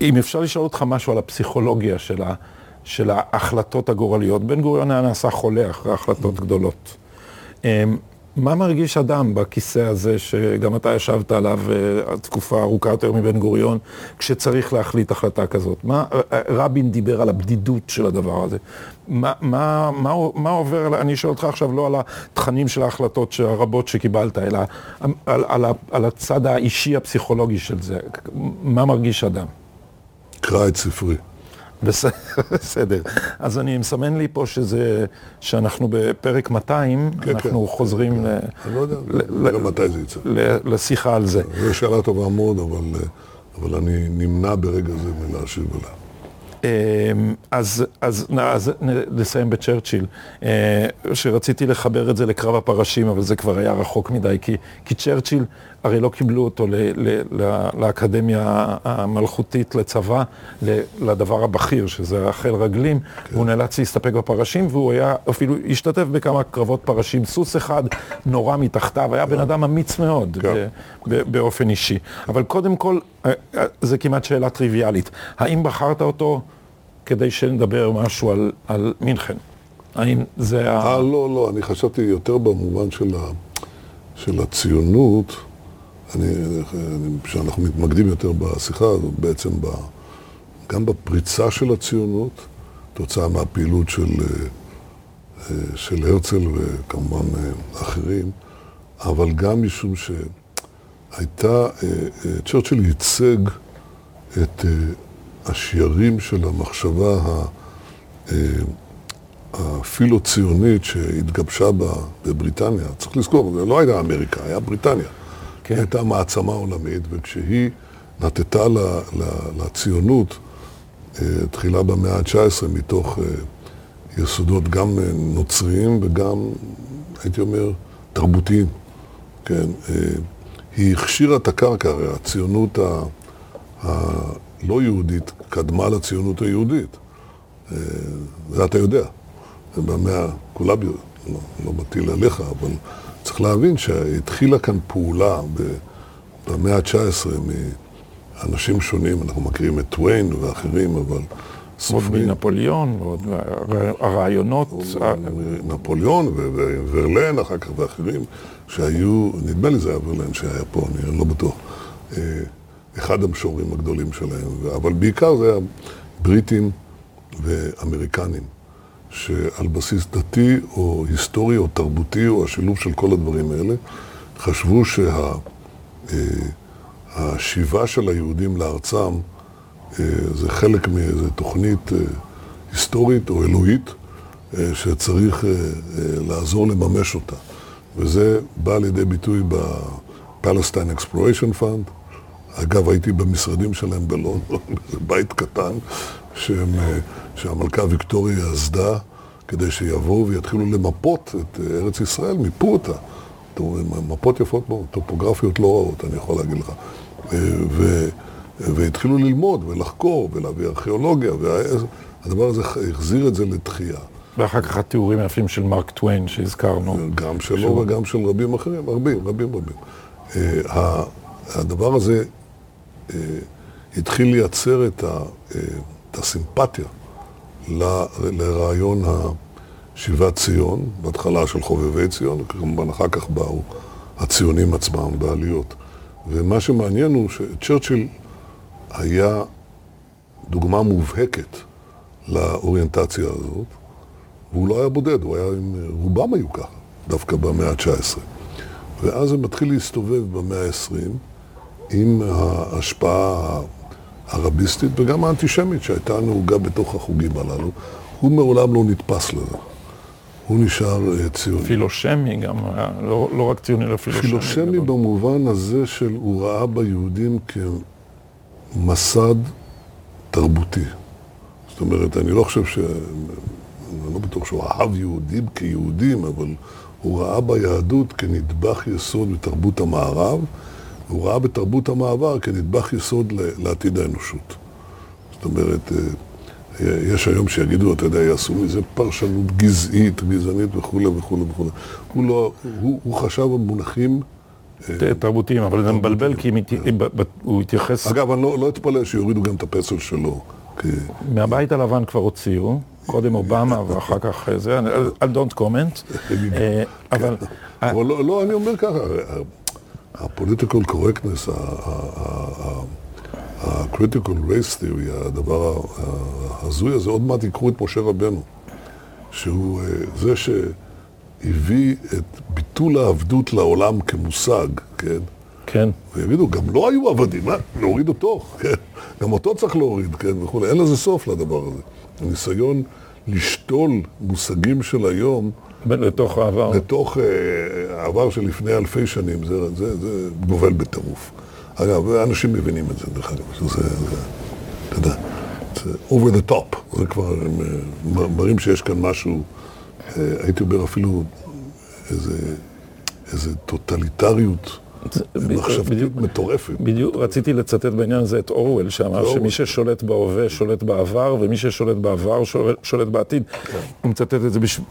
A: אם אפשר לשאול אותך משהו על הפסיכולוגיה של, ה, של ההחלטות הגורליות, בן גוריון היה נעשה חולה אחרי החלטות גדולות. מה מרגיש אדם בכיסא הזה, שגם אתה ישבת עליו אה, תקופה ארוכה יותר מבן גוריון, כשצריך להחליט החלטה כזאת? מה, אה, רבין דיבר על הבדידות של הדבר הזה. מה, מה, מה, מה עובר, אני שואל אותך עכשיו לא על התכנים של ההחלטות הרבות שקיבלת, אלא על, על, על, על הצד האישי הפסיכולוגי של זה. מה מרגיש אדם?
B: קרא את ספרי.
A: בס- בסדר. אז אני מסמן לי פה שזה, שאנחנו בפרק 200,
B: כן,
A: אנחנו
B: כן.
A: חוזרים ל-
B: אני לא יודע,
A: ל-
B: מתי זה יצא.
A: ל- לשיחה על זה.
B: זו שאלה טובה מאוד, אבל, אבל אני נמנע ברגע זה מלהשיב עליה.
A: אז, אז, אז נסיים בצ'רצ'יל, אה, שרציתי לחבר את זה לקרב הפרשים, אבל זה כבר היה רחוק מדי, כי, כי צ'רצ'יל, הרי לא קיבלו אותו ל, ל, ל, לאקדמיה המלכותית לצבא, לדבר הבכיר, שזה החיל רגלים, כן. והוא נאלץ להסתפק בפרשים, והוא היה, אפילו השתתף בכמה קרבות פרשים. סוס אחד נורא מתחתיו, היה בן כן. אדם אמיץ מאוד, כן. באופן אישי. אבל קודם כל, אה, אה, זה כמעט שאלה טריוויאלית. האם בחרת אותו כדי שנדבר משהו על, על מינכן? האם זה ה...
B: אה, לא, לא, אני חשבתי יותר במובן של, ה, של הציונות. אני, כשאנחנו מתמקדים יותר בשיחה הזאת, בעצם ב, גם בפריצה של הציונות, תוצאה מהפעילות של, אה, של הרצל וכמובן אחרים, אבל גם משום ש... הייתה, אה, אה, צ'רצ'יל ייצג את אה, השיירים של המחשבה הפילו-ציונית שהתגבשה בבריטניה. צריך לזכור, זה לא הייתה אמריקה, היה בריטניה. כן. היא הייתה מעצמה עולמית, וכשהיא נטטה לציונות, תחילה במאה ה-19 מתוך יסודות גם נוצריים וגם, הייתי אומר, תרבותיים. כן, היא הכשירה את הקרקע, הרי הציונות הלא יהודית קדמה לציונות היהודית. אה, זה אתה יודע. במאה, כולם, לא, לא מטיל עליך, אבל צריך להבין שהתחילה כאן פעולה במאה ה-19 מאנשים שונים, אנחנו מכירים את טוויין ואחרים, אבל.
A: עוד מנפוליאון, ועוד הרעיונות.
B: נפוליאון וורלן אחר כך ואחרים. שהיו, נדמה לי זה היה ורלן שהיה פה, אני לא בטוח, אה, אחד המשוררים הגדולים שלהם, אבל בעיקר זה היה בריטים ואמריקנים, שעל בסיס דתי או היסטורי או תרבותי או השילוב של כל הדברים האלה, חשבו שהשיבה שה, של היהודים לארצם אה, זה חלק מאיזו תוכנית אה, היסטורית או אלוהית שצריך לעזור לממש אותה. וזה בא לידי ביטוי ב-Palestine Exploration Fund. אגב, הייתי במשרדים שלהם בלונדון, בית קטן שהם, שהמלכה ויקטוריה יסדה כדי שיבואו ויתחילו למפות את ארץ ישראל, מיפו אותה. מפות יפות מאוד, טופוגרפיות לא רעות, אני יכול להגיד לך. ו, והתחילו ללמוד ולחקור ולהביא ארכיאולוגיה, והדבר הזה החזיר את זה לתחייה.
A: ואחר כך התיאורים היפים של מרק טוויין שהזכרנו.
B: גם שלו שהוא... וגם של רבים אחרים, רבים, רבים רבים. הדבר הזה התחיל לייצר את, ה, את הסימפתיה ל, לרעיון שיבת ציון, בהתחלה של חובבי ציון, כמובן אחר כך באו הציונים עצמם בעליות. ומה שמעניין הוא שצ'רצ'יל היה דוגמה מובהקת לאוריינטציה הזאת. והוא לא היה בודד, הוא היה עם... רובם היו ככה, דווקא במאה ה-19. ואז זה מתחיל להסתובב במאה ה-20 עם ההשפעה הרביסטית וגם האנטישמית שהייתה נהוגה בתוך החוגים הללו. הוא מעולם לא נתפס לזה. הוא נשאר אה, ציוני.
A: פילושמי גם, לא, לא רק ציוני, אלא פילושמי.
B: פילושמי גדול. במובן הזה של הוא ראה ביהודים כמסד תרבותי. זאת אומרת, אני לא חושב ש... אני לא בטוח שהוא אהב יהודים כיהודים, אבל הוא ראה ביהדות כנדבך יסוד בתרבות המערב, והוא ראה בתרבות המעבר כנדבך יסוד לעתיד האנושות. זאת אומרת, אה, יש היום שיגידו, אתה יודע, יעשו מזה פרשנות גזעית, גזענית וכולי וכולי וכולי. הוא לא, הוא, הוא חשב במונחים...
A: אה, תרבותיים, אבל זה מבלבל כי הוא התייחס...
B: אגב, אני לא, לא אתפלא שיורידו גם את הפסל שלו.
A: מהבית הלבן כבר הוציאו. קודם אובמה ואחר כך זה, I don't comment,
B: אה, אבל... אבל לא, לא, אני אומר ככה, הפוליטיקל קורקטנס, ה-critical race theory, הדבר ההזוי הזה, עוד מעט יקחו את משה רבנו, שהוא אה, זה שהביא את ביטול העבדות לעולם כמושג, כן?
A: כן.
B: ויגידו, גם לא היו עבדים, מה? נוריד אותו, כן? גם אותו צריך להוריד, כן? וכולי. אין לזה סוף לדבר הזה. הניסיון לשתול מושגים של היום
A: לתוך העבר.
B: לתוך uh, העבר של לפני אלפי שנים, זה, זה, זה גובל בטירוף. אגב, אנשים מבינים את זה, דרך אגב, שזה, זה, אתה יודע. זה over the top, זה כבר, הם אה, מראים שיש כאן משהו, אה, הייתי אומר אפילו איזה, איזה טוטליטריות מחשבתית. מטורפת.
A: בדיוק, רציתי לצטט בעניין הזה את אורוול, שאמר. שמי ששולט בהווה שולט בעבר, ומי ששולט בעבר שולט, בעתיד. הוא מצטט את זה בשם.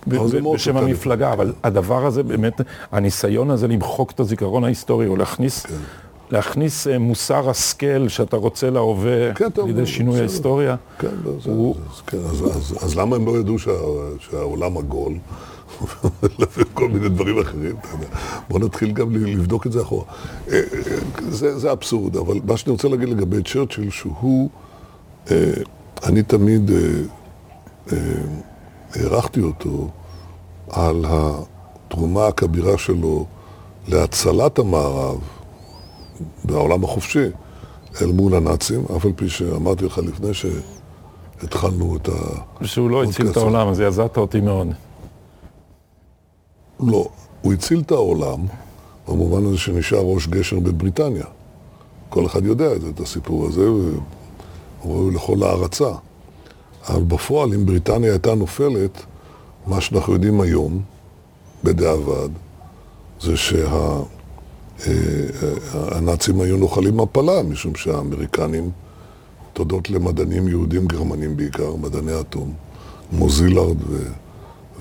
A: המפלגה, אבל הדבר הזה באמת, הניסיון הזה למחוק את הזיכרון ההיסטורי, או להכניס...
B: כן.
A: להכניס אה, מוסר השכל שאתה רוצה להווה
B: כן,
A: לידי
B: נו,
A: שינוי
B: בסדר.
A: ההיסטוריה.
B: כן, לא,
A: הוא-
B: כן אז, אז, אז למה הם לא ידעו שה, שהעולם עגול? וכל מיני דברים אחרים. בוא נתחיל גם לבדוק את זה אחורה. אה, אה, זה, זה אבסורד, אבל מה שאני רוצה להגיד לגבי צ'רצ'יל, שהוא, אה, אני תמיד הערכתי אותו על התרומה הכבירה שלו להצלת המערב בעולם החופשי אל מול הנאצים, אף על פי שאמרתי לך לפני שהתחלנו את ה...
A: שהוא לא הציל את. העולם, אז יעזרת אותי מאוד.
B: לא, הוא הציל את העולם במובן הזה שנשאר ראש גשר בבריטניה. כל אחד יודע את זה, את הסיפור הזה, והוא ראוי לכל הערצה. אבל בפועל, אם בריטניה הייתה נופלת, מה שאנחנו יודעים היום, בדיעבד, זה שהנאצים היו נוחלים מפלה, משום שהאמריקנים, תודות למדענים יהודים גרמנים בעיקר, מדעני אטום, מוזילארד ו-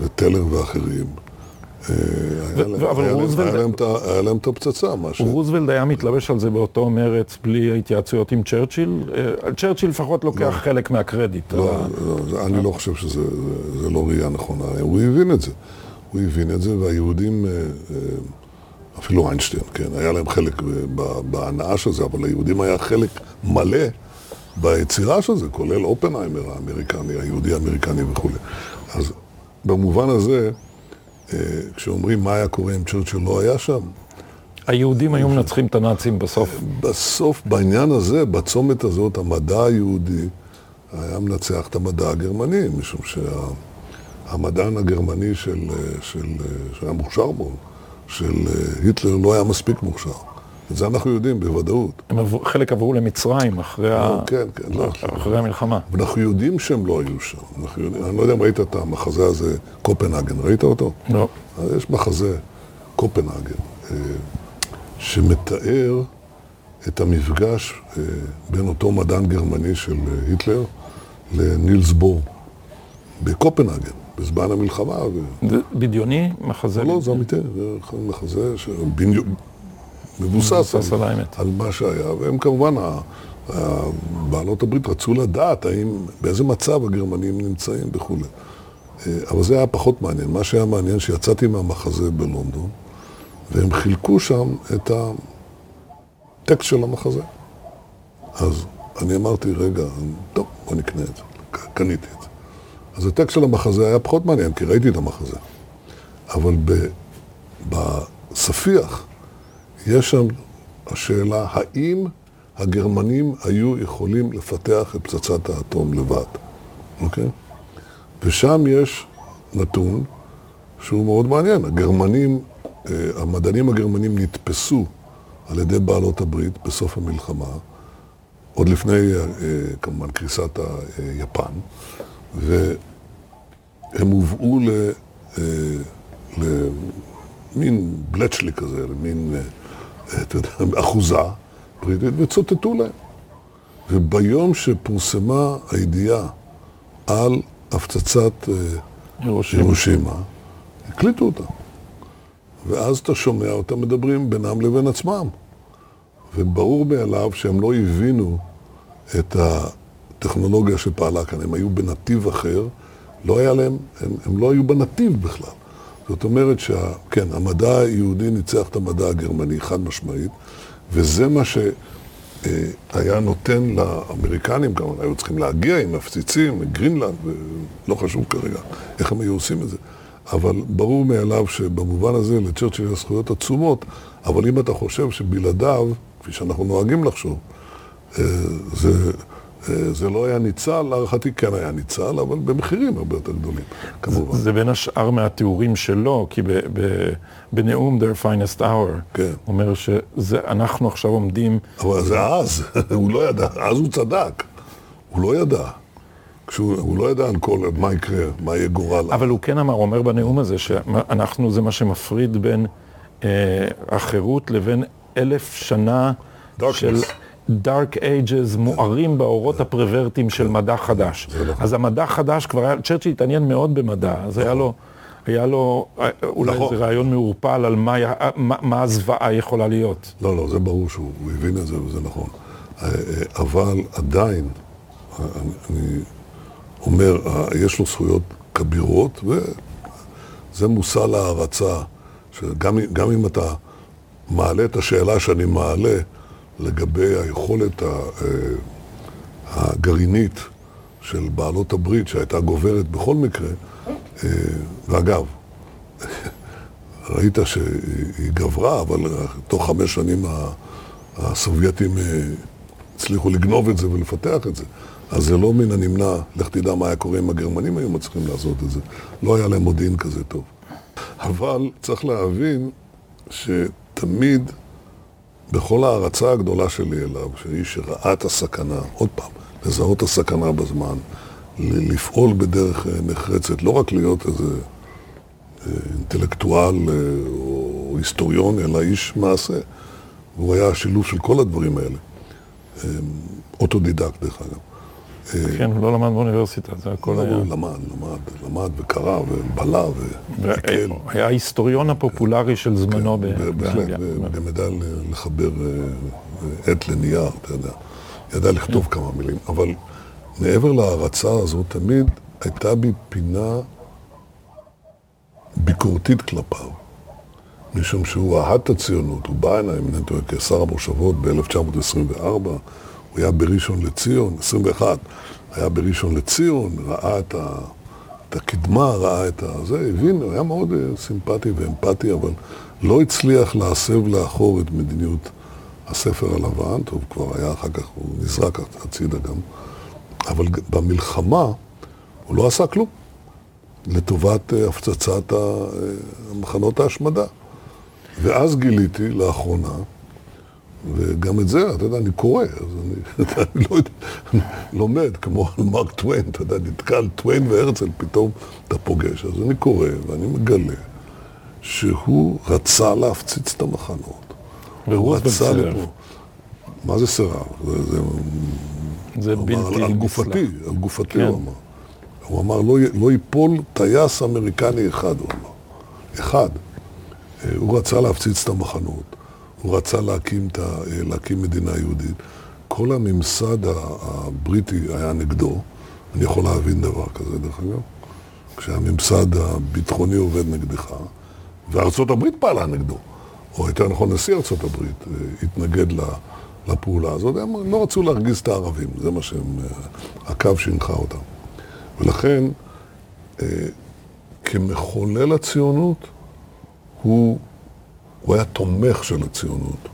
B: וטלר ואחרים, אה, היה להם-
A: אבל רוזוולט-
B: היה להם את הפצצה, מה ש...
A: רוזוולד היה מתלבש על זה באותו מרץ בלי התייעצויות עם צ'רצ'יל. אה, צ'רצ'יל לפחות לוקח חלק מהקרדיט.
B: לא, לא, אני לא חושב שזה זה- זה לא ראייה נכונה. הוא הבין את זה. הוא הבין את זה, והיהודים, אה, אה, אפילו איינשטיין, כן, היה להם חלק בהנאה של זה, אבל ליהודים היה חלק מלא ביצירה של זה, כולל אופנהיימר האמריקני, היהודי האמריקני וכולי. אז במובן הזה, אה, כשאומרים מה היה קורה אם צ'רצ'יל לא היה שם,
A: היהודים היו מנצחים את הנאצים בסוף.
B: בסוף, בעניין הזה, בצומת הזאת, המדע היהודי היה מנצח את המדע הגרמני, משום שהמדען הגרמני של, של, שהיה מוכשר בו, של היטלר, לא היה מספיק מוכשר. את זה אנחנו יודעים בוודאות.
A: הם עברו- חלק עברו למצרים אחרי ה-
B: כן, כן, לא.
A: אחרי המלחמה.
B: ואנחנו יודעים שהם לא היו שם. אנחנו יודעים, אני לא יודע אם ראית את המחזה הזה, קופנהגן, ראית אותו?
A: לא.
B: אז יש מחזה, קופנהגן, אה, שמתאר את המפגש אה, בין אותו מדען גרמני של אה, היטלר לנילס בור בקופנהגן, בזמן המלחמה. ו...
A: בדיוני, מחזה
B: לא, זה אמיתי, זה מחזה שבניו... מבוסס על,
A: על האמת.
B: על מה שהיה, והם כמובן, בעלות הברית רצו לדעת האם, באיזה מצב הגרמנים נמצאים וכולי. אה, אבל זה היה פחות מעניין. מה שהיה מעניין, שיצאתי מהמחזה בלונדון, והם חילקו שם את הטקסט של המחזה. אז אני אמרתי, רגע, טוב, בוא נקנה את זה. קניתי את זה. אז הטקסט של המחזה היה פחות מעניין, כי ראיתי את המחזה. אבל ב, בספיח יש שם השאלה, האם הגרמנים היו יכולים לפתח את פצצת האטום לבד, אוקיי? ושם יש נתון שהוא מאוד מעניין. הגרמנים, אה, המדענים הגרמנים נתפסו על ידי בעלות הברית בסוף המלחמה, עוד לפני, אה, כמובן, קריסת ה- אה, והם הובאו ל... אה, למין בלצ'לי כזה, למין, אה, אתה יודע, אחוזה בריטית, וצוטטו להם. וביום שפורסמה הידיעה על הפצצת אה.
A: הירושימה,
B: הקליטו אותה. ואז אתה שומע אותם מדברים בינם לבין עצמם. וברור מאליו שהם לא הבינו את הטכנולוגיה שפעלה כאן, הם היו בנתיב אחר, לא היה להם, הם, הם לא היו בנתיב בכלל. זאת אומרת שכן, המדע היהודי ניצח את המדע הגרמני, חד משמעית, וזה מה שהיה נותן לאמריקנים, כמובן, היו צריכים להגיע עם מפציצים, גרינלנד, ולא חשוב כרגע איך הם היו עושים את זה. אבל ברור מאליו שבמובן הזה לצ'רצ'יל יש זכויות עצומות, אבל אם אתה חושב שבלעדיו, כפי שאנחנו נוהגים לחשוב, אה, זה, אה, זה לא היה ניצל, להערכתי כן היה ניצל, אבל במחירים הרבה יותר גדולים, כמובן.
A: זה בין השאר מהתיאורים שלו, כי ב, ב, בנאום Their Finest Hour,
B: כן.
A: אומר שאנחנו עכשיו עומדים,
B: אבל זה אז, הוא לא ידע, אז הוא צדק, הוא לא ידע. כשהוא לא ידע על כל, מה יקרה, מה יהיה גורל.
A: אבל הוא כן אמר, הוא אומר בנאום הזה, שאנחנו, זה מה שמפריד בין אה, החירות לבין אלף שנה
B: Darkness.
A: של דארק אייג'ז מוארים באורות הפרוורטיים של מדע חדש.
B: נכון.
A: אז המדע חדש כבר היה, צ'רצ'יל התעניין מאוד במדע, אז היה לו... היה לו אולי
B: נכון.
A: איזה רעיון מעורפל על מה, היה- מה, מה הזוועה יכולה להיות.
B: לא, לא, זה ברור שהוא הוא הבין את זה וזה נכון. אה, אה, אבל עדיין, אה, אני, אומר, יש לו זכויות כבירות, וזה מושא להערצה, שגם אם- גם אם אתה מעלה את השאלה שאני מעלה לגבי היכולת אה, הגרעינית של בעלות הברית, שהייתה גוברת בכל מקרה, אה, ואגב, ראית שהיא גברה, אבל תוך חמש שנים הסובייטים אה, הצליחו לגנוב את זה ולפתח את זה. אז זה לא מן הנמנע, לך תדע מה היה קורה אם הגרמנים היו מצליחים לעשות את זה. לא היה להם מודיעין כזה טוב. אבל צריך להבין שתמיד, בכל ההערצה הגדולה שלי אליו, שאיש שראה את הסכנה, עוד פעם, לזהות את הסכנה בזמן, לפעול בדרך אה, נחרצת, לא רק להיות איזה אינטלקטואל אה, או היסטוריון, אלא איש מעשה. והוא היה השילוב של כל הדברים האלה. אה, אוטודידקט, דרך אגב.
A: כן, הוא לא למד באוניברסיטה, זה הכל
B: לא,
A: היה.
B: הוא למד, למד, למד וקרא ובלע ועיכל.
A: הוא היה ההיסטוריון הפופולרי של זמנו ב-
B: בהחלט,
A: באנגליה.
B: ידע ל- לחבר אה, עט לנייר, אתה יודע. ידע לכתוב כמה מילים. אבל מעבר להערצה הזאת, תמיד הייתה בי פינה ביקורתית כלפיו. משום שהוא אהד את הציונות, הוא בא הנה, אם אינני טועה, כשר המושבות ב-1924, הוא היה בראשון לציון, 21, היה בראשון לציון, ראה את, ה, את הקדמה, ראה את הזה, הבין, הוא היה מאוד אה, סימפטי ואמפתי, אבל לא הצליח להסב לאחור את מדיניות הספר הלבן, טוב, כבר היה אחר כך, הוא נזרק הצידה גם, אבל במלחמה הוא לא עשה כלום. לטובת אה, הפצצת אה, מחנות ההשמדה. ואז גיליתי לאחרונה, וגם את זה, אתה יודע, אני קורא, אז אני, אני לא יודע, אני לומד, כמו על מרק טוויין, אתה יודע, נתקל טוויין והרצל, פתאום אתה פוגש, אז אני קורא ואני מגלה שהוא רצה להפציץ את המחנות. הוא
A: ורוזוולט
B: רצה. לפה. מה זה סירב? זה, זה
A: זה
B: אמר,
A: בלתי
B: על
A: נסלח.
B: גופתי, על גופתי
A: כן.
B: הוא אמר. הוא אמר, לא, לא ייפול טייס אמריקני אחד, הוא אמר. אחד. אה, הוא רצה להפציץ את המחנות, הוא רצה להקים, אה, להקים מדינה יהודית. כל הממסד הבריטי היה נגדו. אני יכול להבין דבר כזה, דרך אגב. כשהממסד הביטחוני עובד נגדך, וארצות הברית פעלה נגדו, או יותר נכון נשיא ארצות הברית אה, התנגד לפעולה הזאת, הם לא רצו להרגיז את הערבים, זה מה שהם, אה, הקו שהנחה אותם. ולכן, אה, כמחולל הציונות, הוא, הוא היה תומך של הציונות.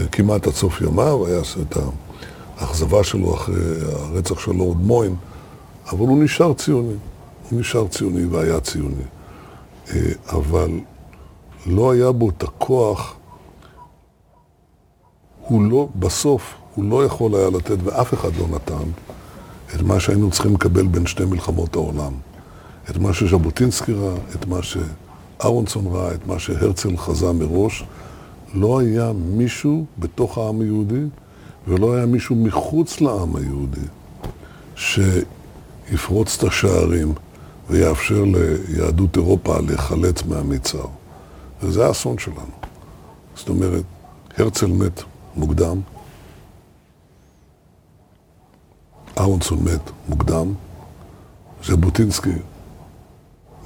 B: אה, כמעט עד סוף ימיו, היה את האכזבה שלו אחרי הרצח של לורד מוין, אבל הוא נשאר ציוני. הוא נשאר ציוני והיה ציוני. אה, אבל לא היה בו את הכוח, הוא לא, בסוף, הוא לא יכול היה לתת, ואף אחד לא נתן, את מה שהיינו צריכים לקבל בין שתי מלחמות העולם. את מה שז'בוטינסקי ראה, את מה שאהרונסון ראה, את מה שהרצל חזה מראש. לא היה מישהו בתוך העם היהודי, ולא היה מישהו מחוץ לעם היהודי, שיפרוץ את השערים ויאפשר ליהדות אירופה להיחלץ מהמצר. וזה האסון שלנו. זאת אומרת, הרצל מת מוקדם, אהרונסון מת מוקדם, ז'בוטינסקי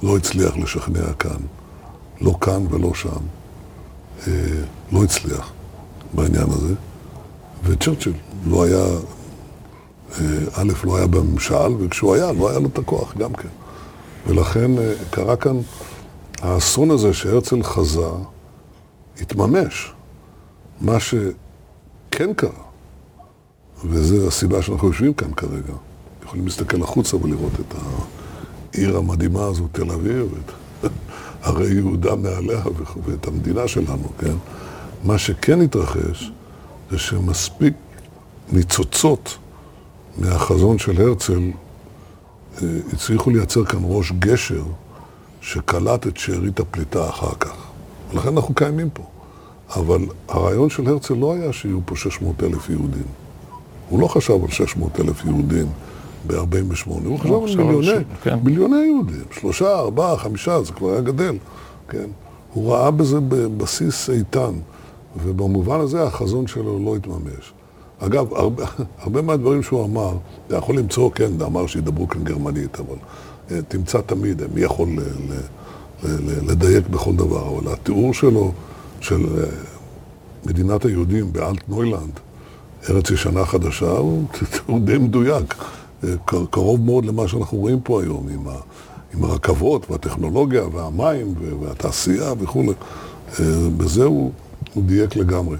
B: לא הצליח לשכנע כאן, לא כאן ולא שם, אה, לא הצליח בעניין הזה, וצ'רצ'יל לא היה, אה, א', לא היה בממשל, וכשהוא היה, לא היה לו את הכוח גם כן. ולכן אה, קרה כאן, האסון הזה שהרצל חזה, התממש. מה שכן קרה, וזו הסיבה שאנחנו יושבים כאן כרגע, יכולים להסתכל החוצה ולראות את העיר המדהימה הזו, תל אביב, את הרי יהודה מעליה ואת המדינה שלנו, כן? מה שכן התרחש, זה שמספיק ניצוצות מהחזון של הרצל הצליחו לייצר כאן ראש גשר שקלט את שארית הפליטה אחר כך. ולכן אנחנו קיימים פה. אבל הרעיון של הרצל לא היה שיהיו פה 600 אלף יהודים. הוא לא חשב על 600 אלף יהודים ב-48, הוא חשב על מיליוני, כן. מיליוני יהודים, שלושה, ארבעה, חמישה, זה כבר היה גדל, כן? הוא ראה בזה בסיס איתן, ובמובן הזה החזון שלו לא התממש. אגב, הרבה, הרבה מהדברים שהוא אמר, אתה יכול למצוא, כן, אמר שידברו כאן גרמנית, אבל אה, תמצא תמיד מי יכול ל, ל, ל, לדייק בכל דבר, אבל התיאור שלו של אה, מדינת היהודים באלט נוילנד, ארץ ישנה חדשה, הוא תיאור די מדויק, אה, קרוב מאוד למה שאנחנו רואים פה היום, עם, ה, עם הרכבות והטכנולוגיה והמים והתעשייה וכולי. בזה הוא, הוא דייק לגמרי.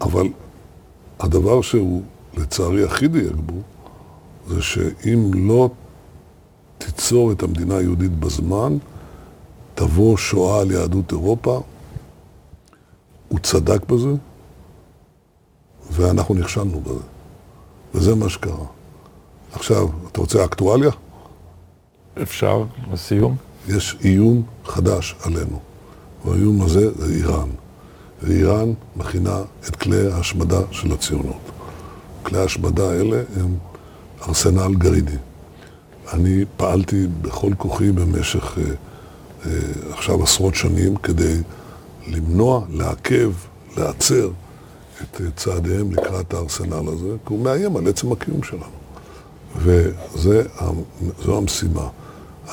B: אבל הדבר שהוא לצערי הכי דייק בו, זה שאם לא תיצור את המדינה היהודית בזמן, תבוא שואה על יהדות אירופה. הוא צדק בזה, ואנחנו נכשלנו בזה. וזה מה שקרה. עכשיו, אתה רוצה אקטואליה?
A: אפשר, לסיום.
B: יש איום חדש עלינו, והאיום הזה זה איראן. ואיראן מכינה את כלי ההשמדה של הציונות. כלי ההשמדה האלה הם ארסנל גרעיני. אני פעלתי בכל כוחי במשך אה, אה, עכשיו עשרות שנים כדי למנוע, לעכב, לעצר את אה, צעדיהם לקראת הארסנל הזה, כי הוא מאיים על עצם הקיום שלנו. וזו המשימה.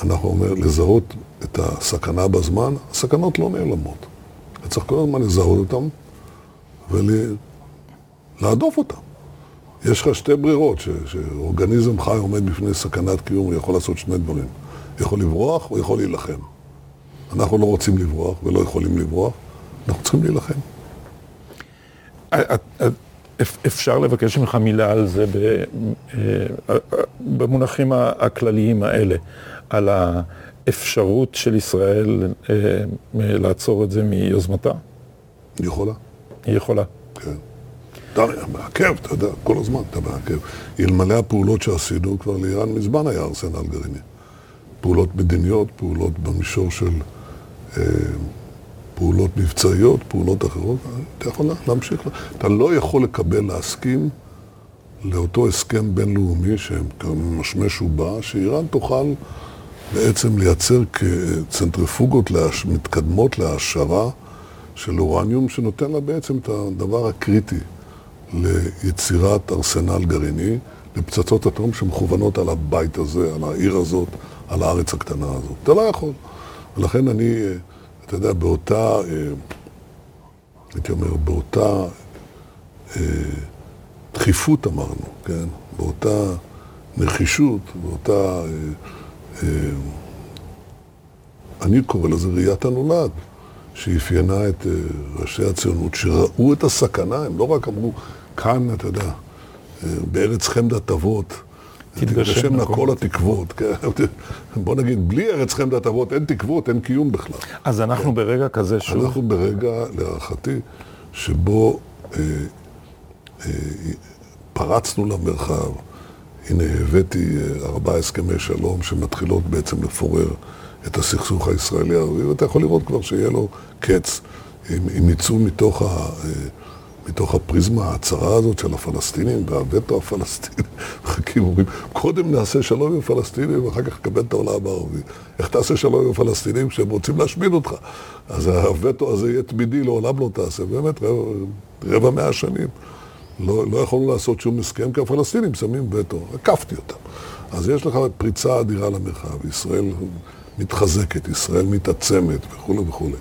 B: אנחנו אומר, לזהות את הסכנה בזמן, הסכנות לא נעלמות. צריך כל הזמן לזהות אותם ולהדוף אותם. יש לך שתי ברירות, שאורגניזם חי עומד בפני סכנת קיום, הוא יכול לעשות שני דברים. יכול לברוח, הוא יכול להילחם. אנחנו לא רוצים לברוח ולא יכולים לברוח, אנחנו צריכים להילחם.
A: אפשר לבקש ממך מילה על זה אה, במונחים הכלליים האלה, על ה... אפשרות של ישראל אה, לעצור את זה מיוזמתה?
B: היא יכולה.
A: היא יכולה.
B: כן. אתה מעכב, אתה יודע, כל הזמן אתה מעכב. אלמלא הפעולות שעשינו, כבר לאיראן מזמן היה ארסנל גרעיני. פעולות מדיניות, פעולות במישור של אה, פעולות מבצעיות, פעולות אחרות, אתה יכול להמשיך. אתה לא יכול לקבל, להסכים לאותו הסכם בינלאומי שמשמש ובא, שאיראן תוכל... בעצם לייצר כצנטריפוגות להש... מתקדמות להעשרה של אורניום, שנותן לה בעצם את הדבר הקריטי ליצירת ארסנל גרעיני, לפצצות אטום שמכוונות על הבית הזה, על העיר הזאת, על הארץ הקטנה הזאת. אתה לא יכול. ולכן אני, אתה יודע, באותה, אה, הייתי אומר, באותה אה, דחיפות אמרנו, כן? באותה נחישות, באותה... אה, אני קורא לזה ראיית הנולד, שאפיינה את ראשי הציונות, שראו את הסכנה, הם לא רק אמרו, כאן, אתה יודע, בארץ חמדת אבות, תתגשמנה כל התקוות. כן. בוא נגיד, בלי ארץ חמדת אבות אין תקוות, אין קיום בכלל.
A: אז אנחנו כן. ברגע כזה שוב...
B: אנחנו ברגע, להערכתי, שבו אה, אה, פרצנו למרחב. הנה הבאתי אה, ארבעה הסכמי שלום שמתחילות בעצם לפורר את הסכסוך הישראלי-ערבי, ואתה יכול לראות כבר שיהיה לו קץ, אם, אם יצאו מתוך, ה, מתוך הפריזמה הצרה הזאת של הפלסטינים והווטו הפלסטיני, מחכים, אומרים, קודם נעשה שלום עם הפלסטינים ואחר כך נקבל את העולם הערבי. איך תעשה שלום עם הפלסטינים כשהם רוצים להשמיד אותך? אז הווטו הזה יהיה תמידי, לעולם לא תעשה, באמת רבע, רבע מאה שנים. לא, לא יכולנו לעשות שום הסכם, כי הפלסטינים שמים וטו, עקפתי אותם. אז יש לך פריצה אדירה למרחב, ישראל מתחזקת, ישראל מתעצמת וכולי וכולי.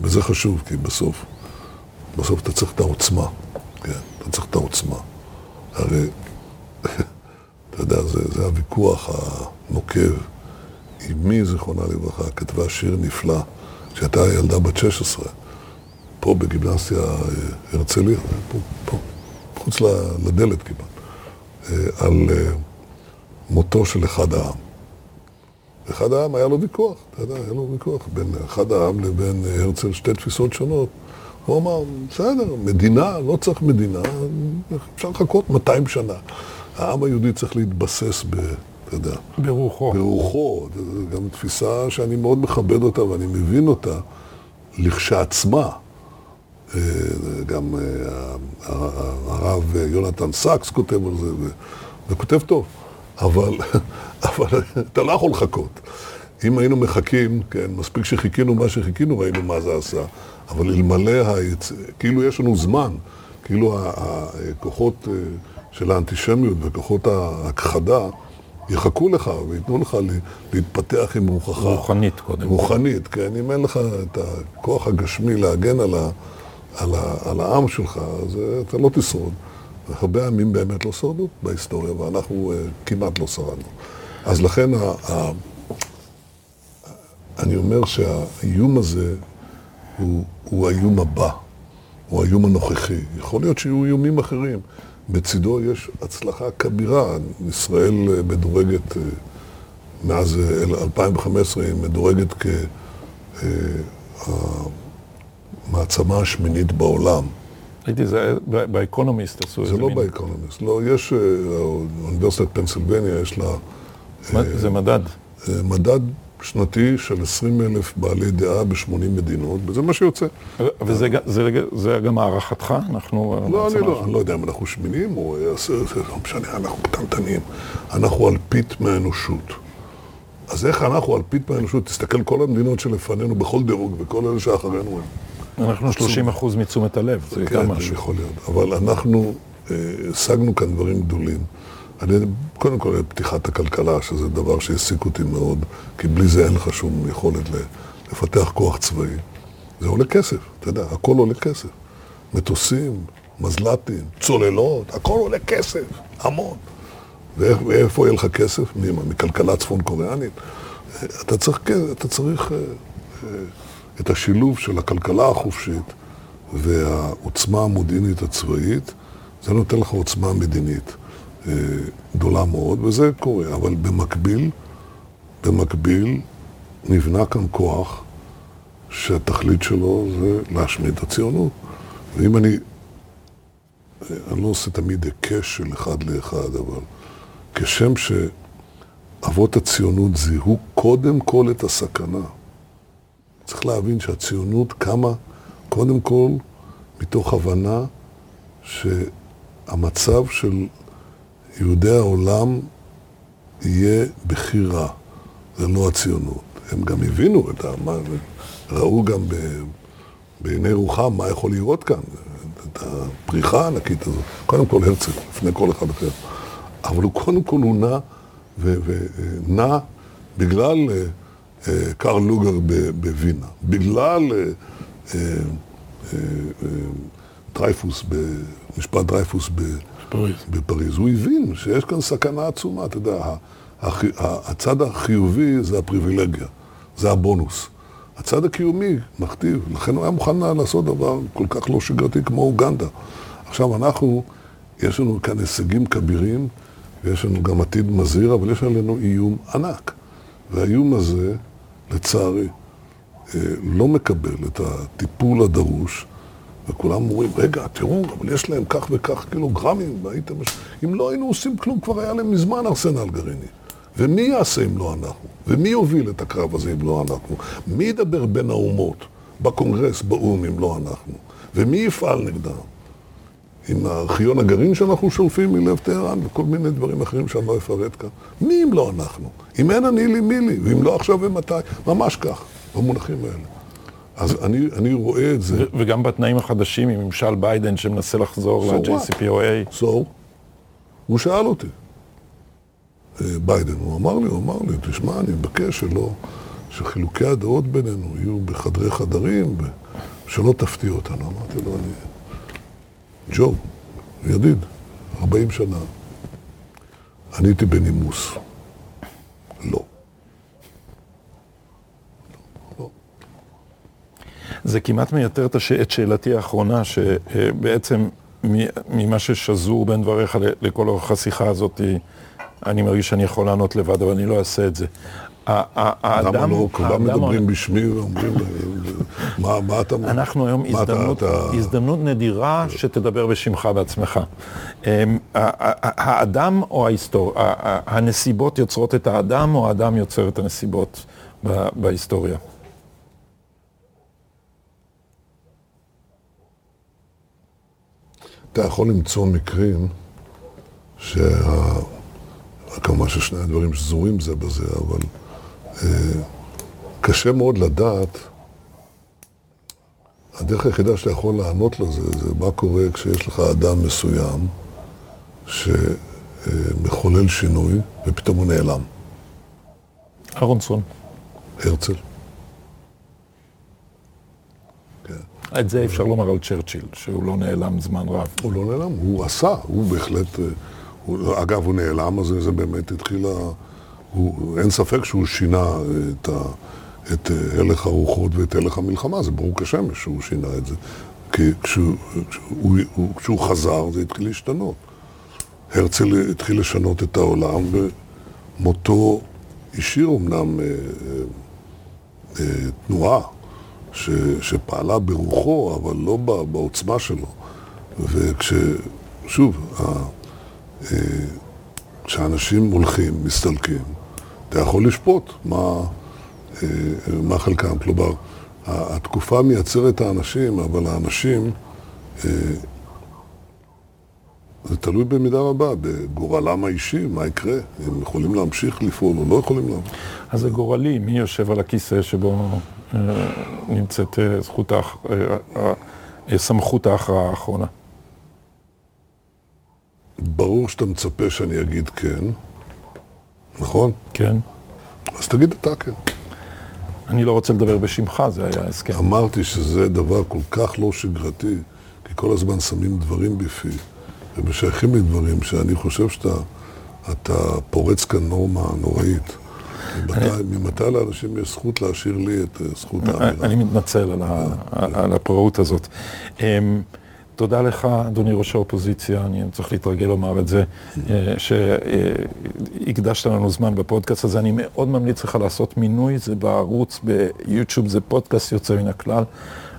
B: וזה חשוב, כי בסוף, בסוף אתה צריך את העוצמה, כן, אתה צריך את העוצמה. הרי, אתה יודע, זה, זה הוויכוח הנוקב. אמי, זיכרונה לברכה, כתבה שיר נפלא, כשהייתה ילדה בת 16, פה בגימנסיה אה, הרצליה, פה, פה. מחוץ לדלת כמעט, אה, על אה, מותו של אחד העם. אחד העם היה לו ויכוח, אתה יודע, היה לו ויכוח בין אחד העם לבין הרצל, שתי תפיסות שונות. הוא אמר, בסדר, מדינה, לא צריך מדינה, אפשר לחכות 200 שנה. העם היהודי צריך להתבסס ב... אתה יודע,
A: ברוחו.
B: ברוחו. זו גם תפיסה שאני מאוד מכבד אותה ואני מבין אותה לכשעצמה. אה, גם אה, הרב יונתן סאקס כותב על זה, וכותב טוב. אבל, אבל אתה לא יכול לחכות. אם היינו מחכים, כן, מספיק שחיכינו מה שחיכינו, ראינו מה זה עשה. אבל אלמלא, היצ... כאילו יש לנו זמן, כאילו הכוחות אה, של האנטישמיות וכוחות ההכחדה יחכו לך וייתנו לך להתפתח עם רוחך.
A: רוחנית קודם.
B: רוחנית, כן. אם אין לך את הכוח הגשמי להגן על, ה... על, ה... על העם שלך, אז אה, אתה לא תשרוד. הרבה עמים באמת לא שרדו בהיסטוריה, ואנחנו uh, כמעט לא שרדנו. אז לכן ה... ה... אני אומר שהאיום הזה הוא, הוא האיום הבא, הוא האיום הנוכחי. יכול להיות שיהיו איומים אחרים. בצידו יש הצלחה כבירה. ישראל אה, מדורגת, אה, מאז 2015, היא מדורגת כמעצמה השמינית בעולם.
A: ראיתי, זה באקונומיסט עשו איזה
B: מין... זה לא באקונומיסט, לא, יש, אה, אוניברסיטת פנסילבניה, יש לה...
A: אה, זה מדד.
B: אה, מדד שנתי של 20 אלף בעלי דעה ב-80 מדינות, וזה מה שיוצא.
A: וזה זה, זה גם הערכתך? אנחנו...
B: לא, אני לא, אני לא יודע אם אנחנו שמינים או... זה לא משנה, אנחנו קטנטנים. אנחנו אלפית מהאנושות. אז איך אנחנו אלפית מהאנושות? תסתכל כל המדינות שלפנינו בכל דירוג, וכל אלה שאחרינו הם.
A: אנחנו 30 אחוז מתשומת הלב, זה
B: כן,
A: גם משהו.
B: זה יכול להיות. אבל אנחנו אה, השגנו כאן דברים גדולים. אני, קודם כל, פתיחת הכלכלה, שזה דבר שהעסיק אותי מאוד, כי בלי זה אין לך שום יכולת לפתח כוח צבאי. זה עולה כסף, אתה יודע, הכל עולה כסף. מטוסים, מזל"טים, צוללות, הכל עולה כסף, המון. ואיפה יהיה לך כסף? מכלכלה צפון קוריאנית? אתה צריך, אתה צריך אה, אה, את השילוב של הכלכלה החופשית והעוצמה המודיעינית הצבאית, זה נותן לך עוצמה מדינית גדולה מאוד, וזה קורה. אבל במקביל, במקביל נבנה כאן כוח שהתכלית שלו זה להשמיד את הציונות. ואם אני, אני לא עושה תמיד היקש של אחד לאחד, אבל כשם שאבות הציונות זיהו קודם כל את הסכנה. צריך להבין שהציונות קמה קודם כל מתוך הבנה שהמצב של יהודי העולם יהיה בכי רע. זה לא הציונות. הם גם הבינו את ה... ראו גם ב, בעיני רוחם מה יכול לראות כאן, את הפריחה הענקית הזאת. קודם כל הרצל, לפני כל אחד אחר. אבל הוא קודם כל הוא נע, ונע בגלל אה, אה, קרל לוגר בווינה, בגלל אה, משפט דרייפוס בפריז. הוא הבין שיש כאן סכנה עצומה, אתה יודע, הצד החיובי זה הפריבילגיה, זה הבונוס. הצד הקיומי מכתיב, לכן הוא היה מוכן לעשות דבר כל כך לא שגרתי כמו אוגנדה. עכשיו אנחנו, יש לנו כאן הישגים כבירים, ויש לנו גם עתיד מזהיר, אבל יש עלינו איום ענק. והאיום הזה, לצערי, אה, לא מקבל את הטיפול הדרוש, וכולם אומרים, רגע, תראו, אבל יש להם כך וכך קילוגרמים, והייתם... אם לא היינו עושים כלום, כבר היה להם מזמן ארסנל גרעיני. ומי יעשה אם לא אנחנו? ומי יוביל את הקרב הזה אם לא אנחנו? מי ידבר בין האומות, בקונגרס, באו"ם, אם לא אנחנו? ומי יפעל נגדם? עם ארכיון הגרעין שאנחנו שולפים מלב טהרן וכל מיני דברים אחרים שאני לא אפרט כאן. מי אם לא אנחנו? אם אין אני לי, מי לי? ואם לא עכשיו ומתי? ממש כך, במונחים האלה. אז אני, אני רואה את זה.
A: וגם בתנאים החדשים עם ממשל ביידן שמנסה לחזור ל-JCPOA.
B: So, הוא שאל אותי. אה, ביידן, הוא אמר לי, הוא אמר לי, תשמע, אני מבקש שלא, שחילוקי הדעות בינינו יהיו בחדרי חדרים, ושלא תפתיע אותנו. אמרתי לו, אני... ג'ו, ידיד, 40 שנה. עניתי בנימוס. לא.
A: לא. זה כמעט מייתר את שאלתי האחרונה, שבעצם ממה ששזור בין דבריך לכל אורך השיחה הזאת, אני מרגיש שאני יכול לענות לבד, אבל אני לא אעשה את זה. האדם...
B: למה לא? כולם מדברים בשמי ואומרים, מה, אתה...
A: אנחנו היום הזדמנות, נדירה שתדבר בשמך בעצמך. אמ, האדם או ההיסטוריה, הנסיבות יוצרות את האדם או האדם יוצר את הנסיבות בהיסטוריה?
B: אתה יכול למצוא מקרים שה... כמובן ששני הדברים שזורים זה בזה, אבל אה, קשה מאוד לדעת. הדרך היחידה שאתה יכול לענות לזה, זה מה קורה כשיש לך אדם מסוים שמחולל שינוי ופתאום הוא נעלם.
A: אהרונסון.
B: הרצל. כן.
A: את זה אפשר לומר על צ'רצ'יל, שהוא לא נעלם זמן רב.
B: הוא לא נעלם, הוא עשה, הוא בהחלט, אה, הוא, אגב, הוא נעלם, אז זה באמת התחיל, ה- אין ספק שהוא שינה את, ה, את אה, הלך הרוחות ואת הלך המלחמה, זה ברור כשמש שהוא שינה את זה. כי כשהוא, כשהוא, הוא, כשהוא חזר זה התחיל להשתנות. הרצל התחיל לשנות את העולם, ומותו השאיר אמנם אה, אה, אה, תנועה ש, שפעלה ברוחו, אבל לא בעוצמה שלו. וכש... שוב, ה- אה, כשאנשים הולכים, מסתלקים, אתה יכול לשפוט מה, אה, מה חלקם. כלומר, התקופה מייצרת האנשים, אבל האנשים, אה, זה תלוי במידה רבה בגורלם האישי, מה יקרה. הם יכולים להמשיך לפעול או לא יכולים להמשיך.
A: אז זה גורלי, מי יושב על הכיסא שבו נמצאת אה, זכות. אה, אה, אה, סמכות ההכרעה האחרונה?
B: ברור שאתה מצפה שאני אגיד כן, נכון?
A: כן.
B: אז תגיד אתה כן.
A: אני לא רוצה לדבר בשמך, זה היה ההסכם.
B: אמרתי שזה דבר כל כך לא שגרתי, כי כל הזמן שמים דברים בפי, ומשייכים לי דברים שאני חושב שאתה אתה פורץ כאן נורמה נוראית. ממתי, לאנשים יש זכות להשאיר לי את אה, זכות האמירה?
A: אני מתנצל על, ה, על הפראות הזאת. אמ, תודה לך, אדוני ראש האופוזיציה, אני צריך להתרגל לומר את זה, אה, שהקדשת לנו זמן בפודקאסט הזה. אני מאוד ממליץ לך לעשות מינוי, זה בערוץ ביוטיוב, זה פודקאסט יוצא מן הכלל,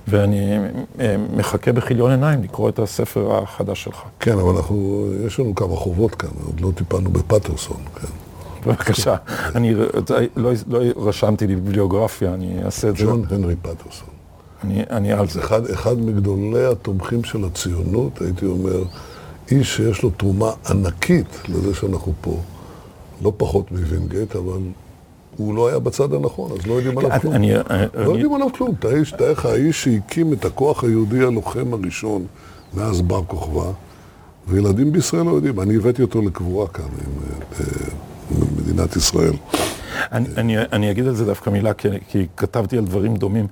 A: ואני אה, מחכה בכיליון עיניים לקרוא את הספר החדש שלך.
B: כן, אבל אנחנו, יש לנו כמה חובות כאן, עוד לא טיפלנו בפטרסון, כן.
A: בבקשה, אני לא, לא רשמתי לי ביבליוגרפיה, אני אעשה את זה.
B: ג'ון הנרי פטרסון.
A: אני, על זה.
B: אחד, מגדולי התומכים של הציונות, הייתי אומר, איש שיש לו תרומה ענקית לזה שאנחנו פה, לא פחות מווינגייט, אבל הוא לא היה בצד הנכון, אז לא יודעים עליו כלום.
A: אני,
B: לא
A: אני,
B: יודעים עליו כלום. תאר לך, האיש שהקים את הכוח היהודי הלוחם הראשון מאז בר כוכבא, וילדים בישראל לא יודעים. אני הבאתי אותו לקבורה כאן, עם, אה, במדינת ישראל.
A: אני, אני, אני אגיד על זה דווקא מילה, כי, כי כתבתי על דברים דומים.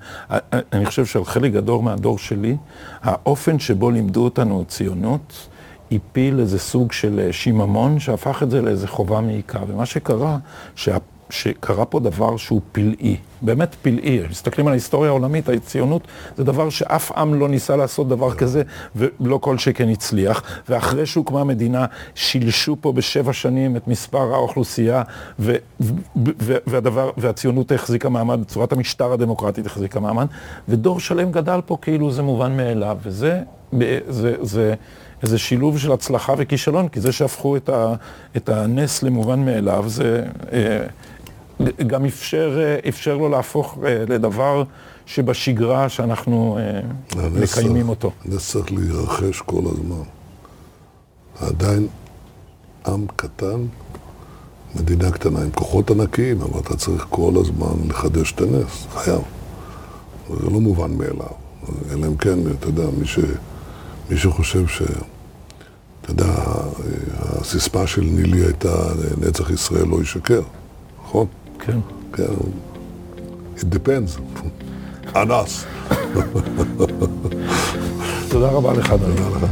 A: אני חושב שעל חלק גדול מהדור שלי, האופן שבו לימדו אותנו ציונות, הפיל איזה סוג של שיממון שהפך את זה לאיזה חובה מעיקה. ומה שקרה, שה, שקרה פה דבר שהוא פלאי, באמת פלאי. מסתכלים על ההיסטוריה העולמית, הציונות זה דבר שאף עם לא ניסה לעשות דבר כזה, ולא כל שכן הצליח. ואחרי שהוקמה המדינה, שילשו פה בשבע שנים את מספר האוכלוסייה, ו, ו, והדבר, והציונות החזיקה מעמד, צורת המשטר הדמוקרטית החזיקה מעמד, ודור שלם גדל פה כאילו זה מובן מאליו, וזה זה, זה, זה איזה שילוב של הצלחה וכישלון, כי זה שהפכו את, ה, את הנס למובן מאליו, זה... אה, גם אפשר, אפשר לו להפוך לדבר שבשגרה שאנחנו מקיימים אותו.
B: הנס צריך להירכש כל הזמן. עדיין עם קטן, מדינה קטנה עם כוחות ענקיים, אבל אתה צריך כל הזמן לחדש את הנס, חייב. זה לא מובן מאליו. אלא אם כן, אתה יודע, מי, ש, מי שחושב ש... אתה יודע, הסיסמה של נילי הייתה נצח ישראל לא ישקר, נכון?
A: כן.
B: כן. It depends. on us.
A: תודה רבה לך,
B: תודה לך.